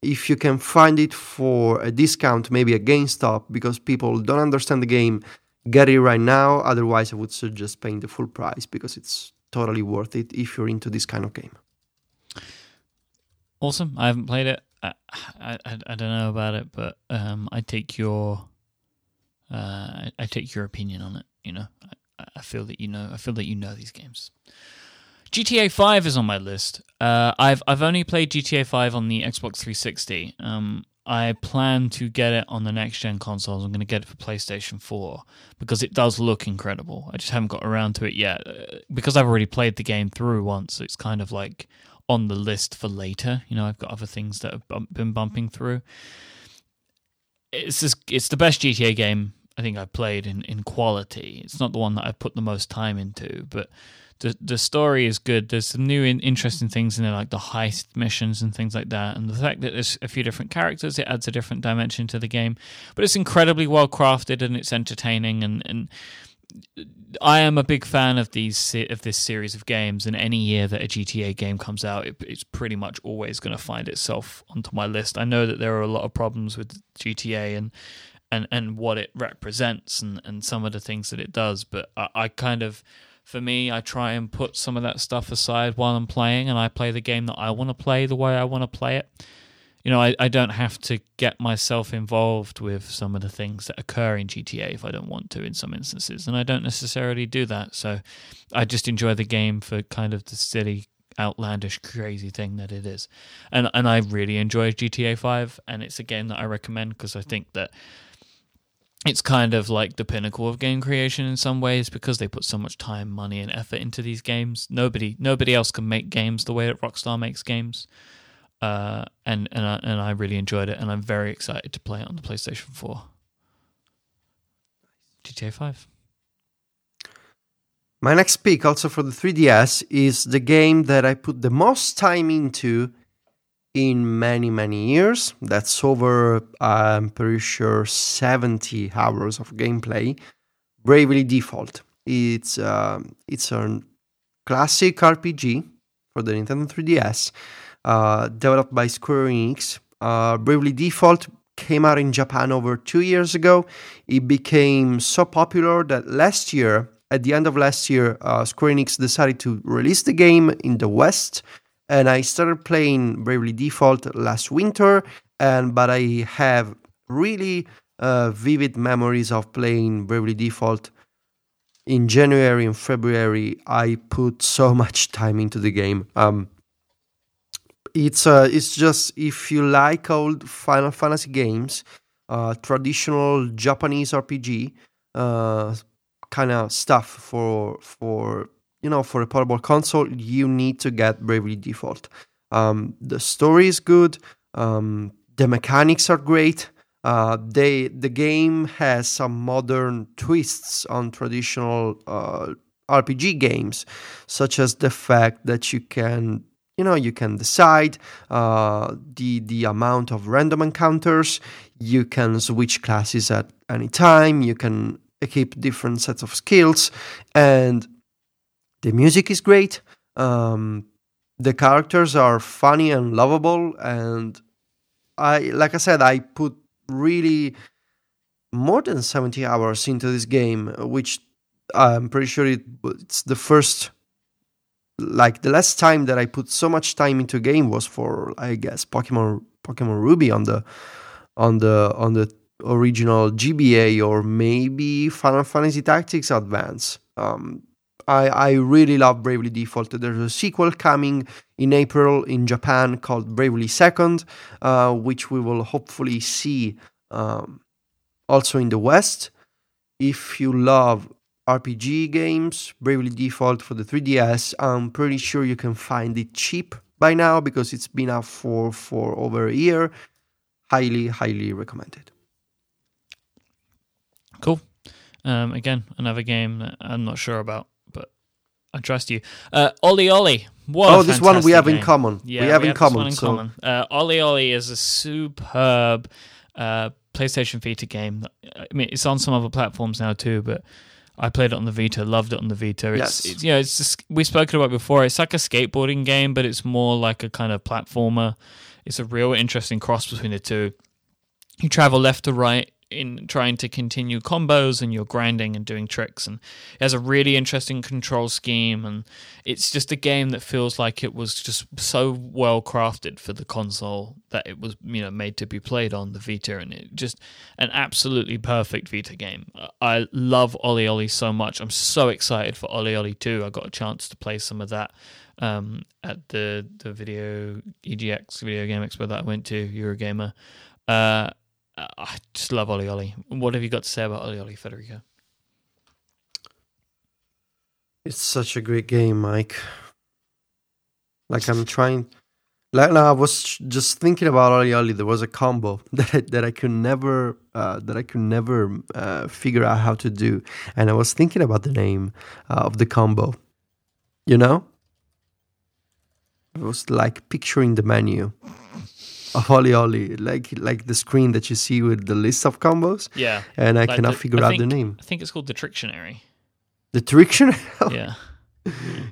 If you can find it for a discount, maybe a GameStop, because people don't understand the game, get it right now. Otherwise, I would suggest paying the full price because it's totally worth it if you're into this kind of game.
Awesome. I haven't played it. I I, I don't know about it, but um, I take your uh, I take your opinion on it. You know, I feel that you know. I feel that you know these games. GTA Five is on my list. Uh, I've I've only played GTA Five on the Xbox 360. Um, I plan to get it on the next gen consoles. I'm going to get it for PlayStation 4 because it does look incredible. I just haven't got around to it yet uh, because I've already played the game through once. It's kind of like on the list for later. You know, I've got other things that have been bumping through. It's just, it's the best GTA game I think I played in, in quality. It's not the one that I put the most time into, but the the story is good. There's some new in, interesting things in there, like the heist missions and things like that. And the fact that there's a few different characters, it adds a different dimension to the game. But it's incredibly well crafted and it's entertaining. And, and I am a big fan of these of this series of games. And any year that a GTA game comes out, it, it's pretty much always going to find itself onto my list. I know that there are a lot of problems with GTA and and and what it represents and and some of the things that it does. But I, I kind of for me, I try and put some of that stuff aside while I'm playing, and I play the game that I want to play the way I want to play it. You know, I, I don't have to get myself involved with some of the things that occur in GTA if I don't want to in some instances, and I don't necessarily do that. So I just enjoy the game for kind of the silly, outlandish, crazy thing that it is, and and I really enjoy GTA Five, and it's a game that I recommend because I think that it's kind of like the pinnacle of game creation in some ways because they put so much time, money, and effort into these games. Nobody, nobody else can make games the way that Rockstar makes games. Uh, and and I, and I really enjoyed it, and I'm very excited to play it on the PlayStation 4. GTA 5.
My next pick, also for the 3DS, is the game that I put the most time into in many many years. That's over i'm pretty sure 70 hours of gameplay. Bravely default. It's uh, it's a classic rpg for the nintendo 3ds uh, developed by square enix. Uh, bravely default came out in japan over two years ago. It became so popular that last year at the end of last year uh, square enix decided to release the game in the west and I started playing Bravely Default last winter, and but I have really uh, vivid memories of playing Bravely Default in January and February. I put (laughs) so much time into the game. Um, it's uh, it's just if you like old Final Fantasy games, uh, traditional Japanese RPG uh, kind of stuff for for you know, for a portable console, you need to get Bravely Default. Um, the story is good. Um, the mechanics are great. Uh, they the game has some modern twists on traditional uh, RPG games, such as the fact that you can you know you can decide uh, the the amount of random encounters. You can switch classes at any time. You can equip different sets of skills, and the music is great. Um, the characters are funny and lovable, and I, like I said, I put really more than 70 hours into this game, which I'm pretty sure it, it's the first like the last time that I put so much time into a game was for I guess Pokemon Pokemon Ruby on the on the on the original GBA or maybe Final Fantasy Tactics Advance. Um, I I really love Bravely Default. There's a sequel coming in April in Japan called Bravely Second, uh, which we will hopefully see um, also in the West. If you love RPG games, Bravely Default for the 3DS. I'm pretty sure you can find it cheap by now because it's been out for, for over a year. Highly, highly recommended.
Cool. Um, again, another game that I'm not sure about, I trust you. Uh, OlliOlli. What
oh, this one we have
game.
in common.
Yeah,
we have
we
in
have
common.
In
so.
common. Uh, OlliOlli is a superb uh, PlayStation Vita game. I mean, it's on some other platforms now too, but I played it on the Vita, loved it on the Vita. It's,
Yes.
it's you know, it's just, we've spoken about it before. It's like a skateboarding game, but it's more like a kind of platformer. It's a real interesting cross between the two. You travel left to right in trying to continue combos and you're grinding and doing tricks and it has a really interesting control scheme and it's just a game that feels like it was just so well crafted for the console that it was you know made to be played on the Vita and it just an absolutely perfect Vita game. I love OlliOlli so much. I'm so excited for OlliOlli 2. I got a chance to play some of that um, at the the video EGX video game expo that I went to Eurogamer. Uh, I just love OlliOlli. What have you got to say about OlliOlli, Federico?
It's such a great game, Mike. Like I'm trying. Like no, I was just thinking about OlliOlli. There was a combo (laughs) that I, that I could never uh, that I could never uh, figure out how to do, and I was thinking about the name uh, of the combo. You know, I was like picturing the menu of OlliOlli, like like the screen that you see with the list of combos,
Yeah,
and I
Like
cannot
the-
figure
I
out
think-
the name.
I think it's called the Trictionary.
The Trictionary. (laughs)
Yeah,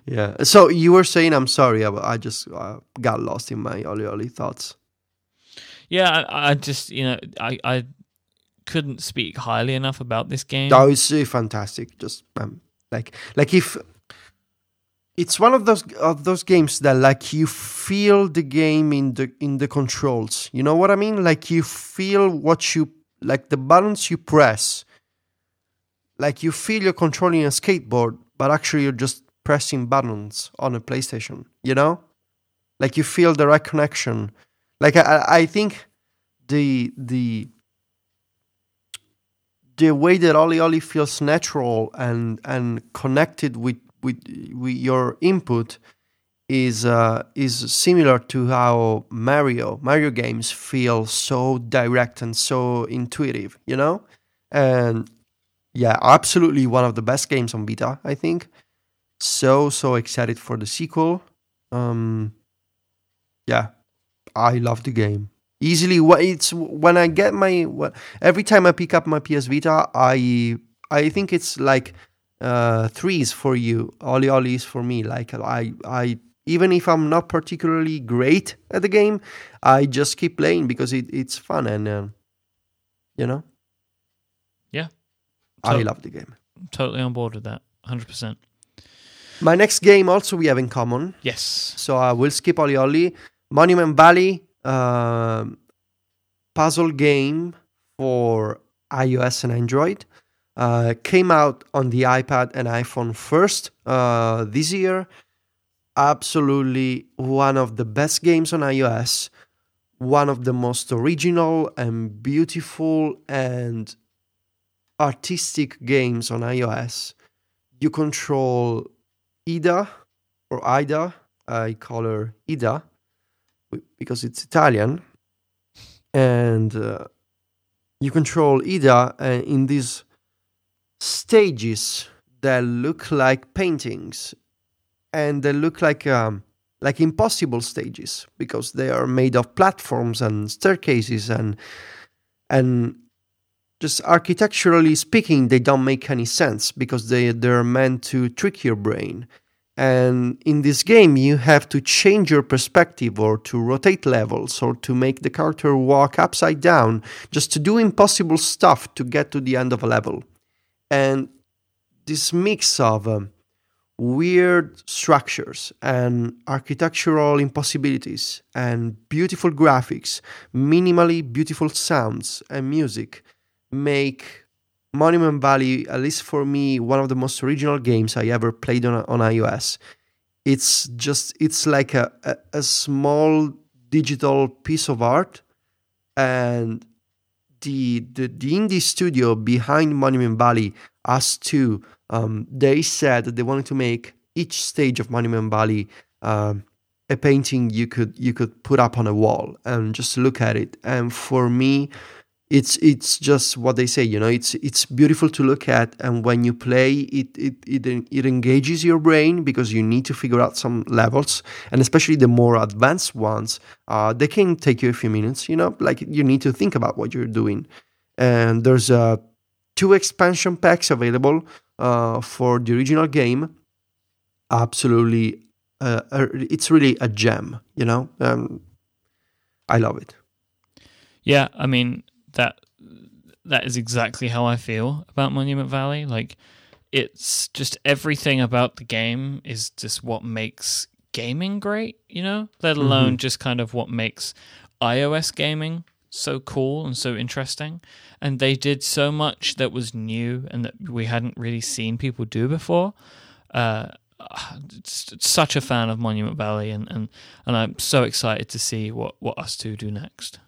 Yeah. So you were saying, I'm sorry, I, I just uh, got lost in my OlliOlli thoughts.
yeah. I, I just you know I I couldn't speak highly enough about this game.
That was uh, fantastic. Just um, like like if it's one of those of those games that like you feel the game in the in the controls. You know what I mean? Like you feel what you like the buttons you press. Like you feel you're controlling a skateboard, but actually you're just pressing buttons on a PlayStation. You know, like you feel the right connection. Like I, I think the the the way that OlliOlli feels natural and and connected with with with your input is uh, is similar to how Mario Mario games feel so direct and so intuitive, you know, and yeah, absolutely one of the best games on Vita, I think. So so excited for the sequel. Um, yeah, I love the game easily. It's when I get my every time I pick up my PS Vita, I I think it's like uh, threes for you, OlliOllis for me. Like I I even if I'm not particularly great at the game, I just keep playing because it, it's fun and uh, you know.
Yeah.
I love the game.
totally on board with that. Hundred percent.
My next game also we have in common.
Yes.
So I will skip OlliOlli. Monument Valley, um, puzzle game for iOS and Android. Uh, came out on the iPad and iPhone first uh, this year. Absolutely one of the best games on iOS. One of the most original and beautiful and artistic games on iOS. You control Ida or Ida. I call her Ida because it's Italian. And uh, you control Ida uh, in these stages that look like paintings and they look like um, like impossible stages because they are made of platforms and staircases and and just architecturally speaking they don't make any sense because they they're meant to trick your brain And in this game, you have to change your perspective or to rotate levels or to make the character walk upside down just to do impossible stuff to get to the end of a level. And this mix of um, weird structures and architectural impossibilities and beautiful graphics, minimally beautiful sounds and music make Monument Valley, at least for me, one of the most original games I ever played on, on iOS. It's just, it's like a, a, a small digital piece of art. And the, the, the indie studio behind Monument Valley, ustwo, um, they said that they wanted to make each stage of Monument Valley um, a painting you could you could put up on a wall and just look at it. And for me, it's it's just what they say you know it's it's beautiful to look at and when you play it it it, it engages your brain because you need to figure out some levels and especially the more advanced ones uh, they can take you a few minutes you know like you need to think about what you're doing. And there's uh, two expansion packs available uh, for the original game. Absolutely uh, it's really a gem you know um, i love it.
Yeah i mean that that is exactly how I feel about Monument Valley. Like it's just everything about the game is just what makes gaming great, you know? Let alone mm-hmm. just kind of what makes iOS gaming so cool and so interesting. And they did so much that was new and that we hadn't really seen people do before. Uh, (sighs) such a fan of Monument Valley, and, and, and I'm so excited to see what, what ustwo do next.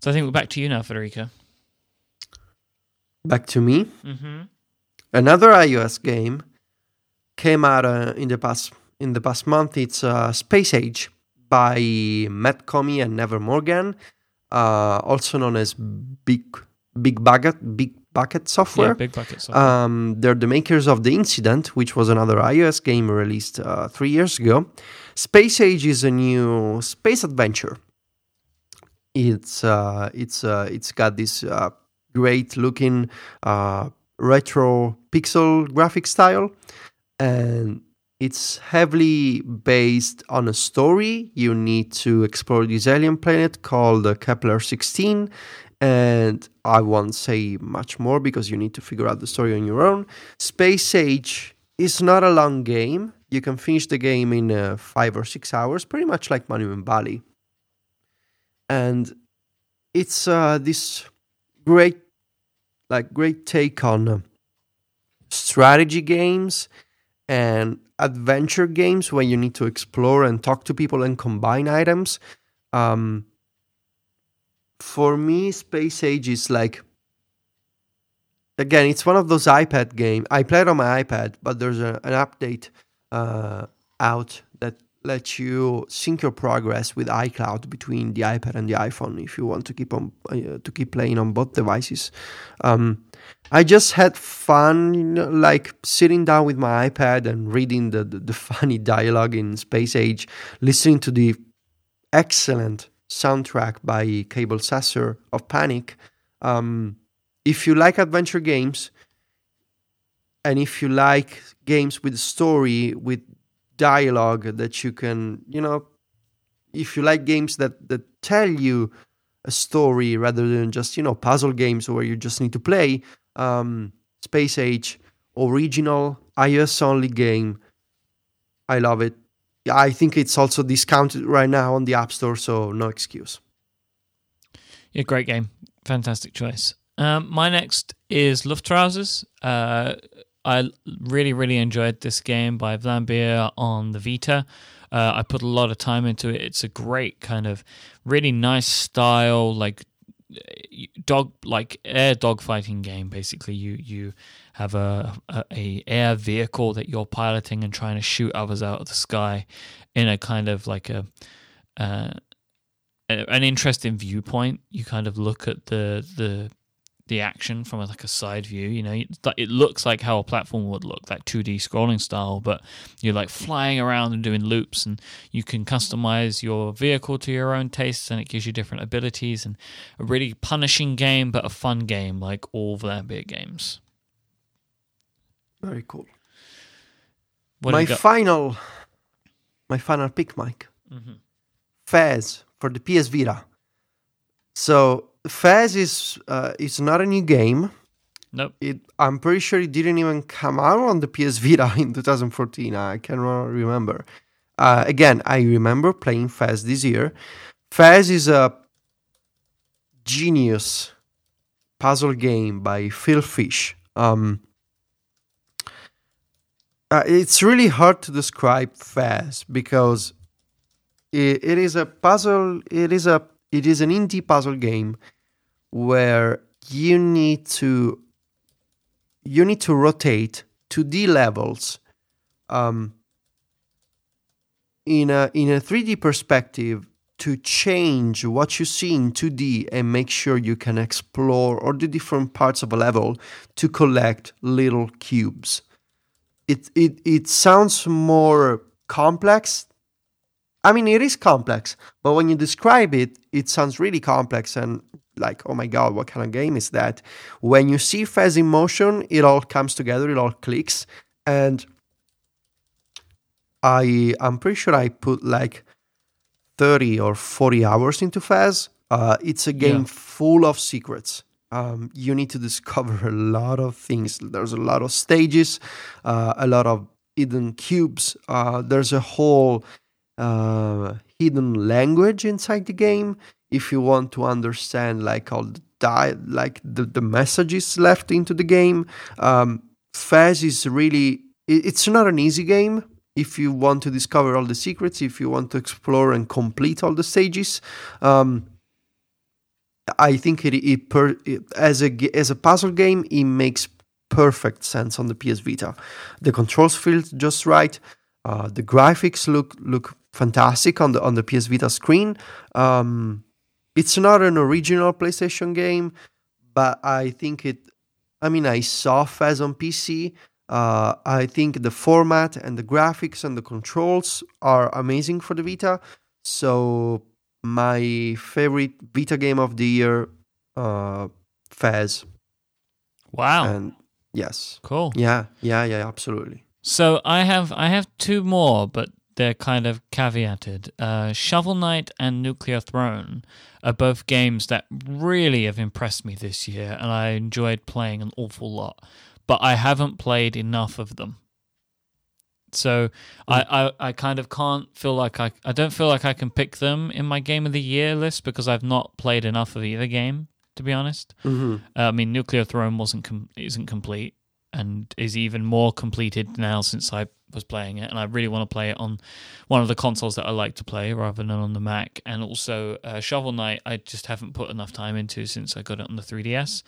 So I think we're back to you now, Federico.
Back to me.
Mm-hmm.
Another iOS game came out uh, in the past in the past month. It's uh, Space Age by Matt Comi and Neven Mrgan, uh, also known as Big Big Bucket Big Bucket Software.
Yeah, Big Bucket Software.
Um, they're the makers of The Incident, which was another iOS game released uh, three years ago. Space Age is a new space adventure it's uh, it's uh, it's got this uh, great looking uh, retro pixel graphic style, and it's heavily based on a story. You need to explore this alien planet called Kepler 16, and I won't say much more because you need to figure out the story on your own. Space Age is not a long game. You can finish the game in uh, five or six hours, pretty much like Monument Valley and it's uh, this great like great take on uh, strategy games and adventure games where you need to explore and talk to people and combine items. Um, for me space age is like again it's one of those ipad games i played on my ipad but there's a, an update uh, out let you sync your progress with iCloud between the iPad and the iPhone if you want to keep on uh, to keep playing on both devices. Um, I just had fun, you know, like sitting down with my iPad and reading the, the, the (laughs) funny dialogue in Space Age, listening to the excellent soundtrack by Cabel Sasser of Panic. Um, if you like adventure games, and if you like games with story with dialogue that you can, you know, if you like games that that tell you a story rather than just you know puzzle games where you just need to play. Um, Space Age original iOS only game. I love it. I think it's also discounted right now on the App Store, so no excuse.
Yeah, great game. Fantastic choice. Um, my next is Luftrausers. Uh, I really, really enjoyed this game by Vlambeer on the Vita. Uh, I put a lot of time into it. It's a great kind of really nice style, like dog, like air dogfighting game. Basically, you you have a, a, a air vehicle that you're piloting and trying to shoot others out of the sky in a kind of like a uh, an interesting viewpoint. You kind of look at the the the action from a, like a side view. You know, it looks like how a platform would look, that 2D scrolling style, but you're like flying around and doing loops, and you can customize your vehicle to your own tastes, and it gives you different abilities. And a really punishing game, but a fun game, like all the Vlambeer games.
Very cool.
What
my
have you got?
final, my final pick, Mike.
Mhm.
Fez for the PS Vita. So Fez is uh, it's not a new game.
Nope.
It I'm pretty sure it didn't even come out on the PS (laughs) Vita in 2014. I cannot remember. Uh, again, I remember playing Fez this year. Fez is a genius puzzle game by Phil Fish. Um, uh, it's really hard to describe Fez because it, it is a puzzle. It is a it is an indie puzzle game where you need to you need to rotate 2D levels um, in a in a 3D perspective to change what you see in 2D and make sure you can explore all the different parts of a level to collect little cubes. It it it sounds more complex. I mean, it is complex, but when you describe it, it sounds really complex and like, oh my god, what kind of game is that? When you see Fez in motion, it all comes together, it all clicks, and I I'm pretty sure I put like 30 or 40 hours into Fez. Uh, it's a game
Yeah.
full of secrets. Um, you need to discover a lot of things. There's a lot of stages, uh, a lot of hidden cubes. Uh, there's a whole uh, hidden language inside the game. If you want to understand like all the di- like the, the messages left into the game, um, Fez is really it- it's not an easy game if you want to discover all the secrets, if you want to explore and complete all the stages. Um, I think it, it, per, it as a as a puzzle game, it makes perfect sense on the PS Vita. The controls feel just right. Uh, the graphics look look fantastic on the on the PS Vita screen. Um, it's not an original PlayStation game, but I think it. I mean, I saw Fez on PC. Uh, I think the format and the graphics and the controls are amazing for the Vita. So my favorite Vita game of the year, uh, Fez.
Wow.
And yes,
cool.
yeah, yeah, yeah, absolutely.
So I have I have two more, but they're kind of caveated. Uh, Shovel Knight and Nuclear Throne are both games that really have impressed me this year, and I enjoyed playing an awful lot. But I haven't played enough of them. So I, I, I kind of can't feel like I I don't feel like I can pick them in my game of the year list because I've not played enough of either game to be honest.
hmm
Uh, I mean, Nuclear Throne wasn't com- isn't complete and is even more completed now since I was playing it, and I really want to play it on one of the consoles that I like to play rather than on the Mac. And also, uh, Shovel Knight, I just haven't put enough time into since I got it on the 3DS.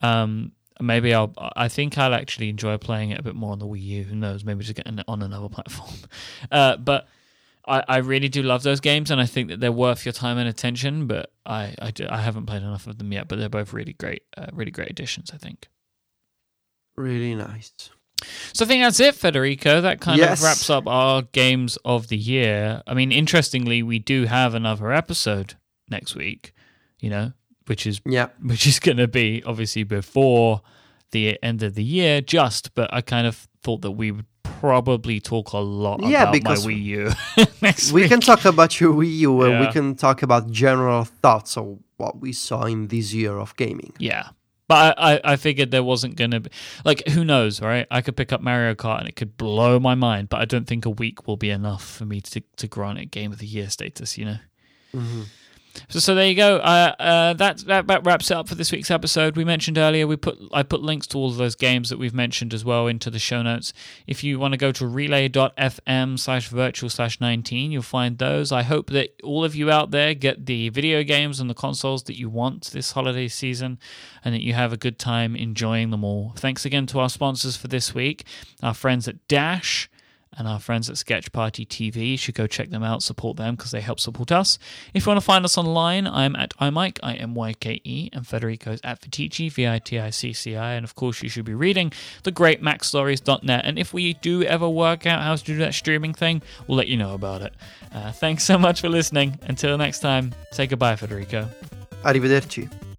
Um, maybe I'll. I think I'll actually enjoy playing it a bit more on the Wii U. Who knows? Maybe just it on another platform. (laughs) Uh, but I, I really do love those games, and I think that they're worth your time and attention. But I, I, do- I haven't played enough of them yet. But they're both really great, uh, really great additions. I think.
Really nice.
So I think that's it, Federico. That kind
Yes.
of wraps up our games of the year. I mean, interestingly, we do have another episode next week. You know, which is
Yeah, (laughs)
which is going to be obviously before the end of the year. Just, but I kind of thought that we would probably talk a lot
Yeah,
about
because
my Wii U (laughs) next
we
week.
can talk about your Wii U and we can talk about general thoughts of what we saw in this year of gaming.
Yeah. But I, I, I figured there wasn't going to be. Like, who knows, right? I could pick up Mario Kart and it could blow my mind, but I don't think a week will be enough for me to, to grant it Game of the Year status, you know?
Mm-hmm.
So, so there you go. Uh, uh, that, that wraps it up for this week's episode. We mentioned earlier we put I put links to all of those games that we've mentioned as well into the show notes. If you want to go to relay.fm slash virtual slash nineteen, you'll find those. I hope that all of you out there get the video games and the consoles that you want this holiday season, and that you have a good time enjoying them all. Thanks again to our sponsors for this week, our friends at Dash and our friends at Sketch Party TV. You should go check them out, support them because they help support us. If you want to find us online, I'm at imyke, I M Y K E, and Federico's at Viticci, V I T I C C I. And of course, you should be reading the great MacStories.net. And if we do ever work out how to do that streaming thing, we'll let you know about it. Uh, thanks so much for listening. Until next time, say goodbye, Federico.
Arrivederci.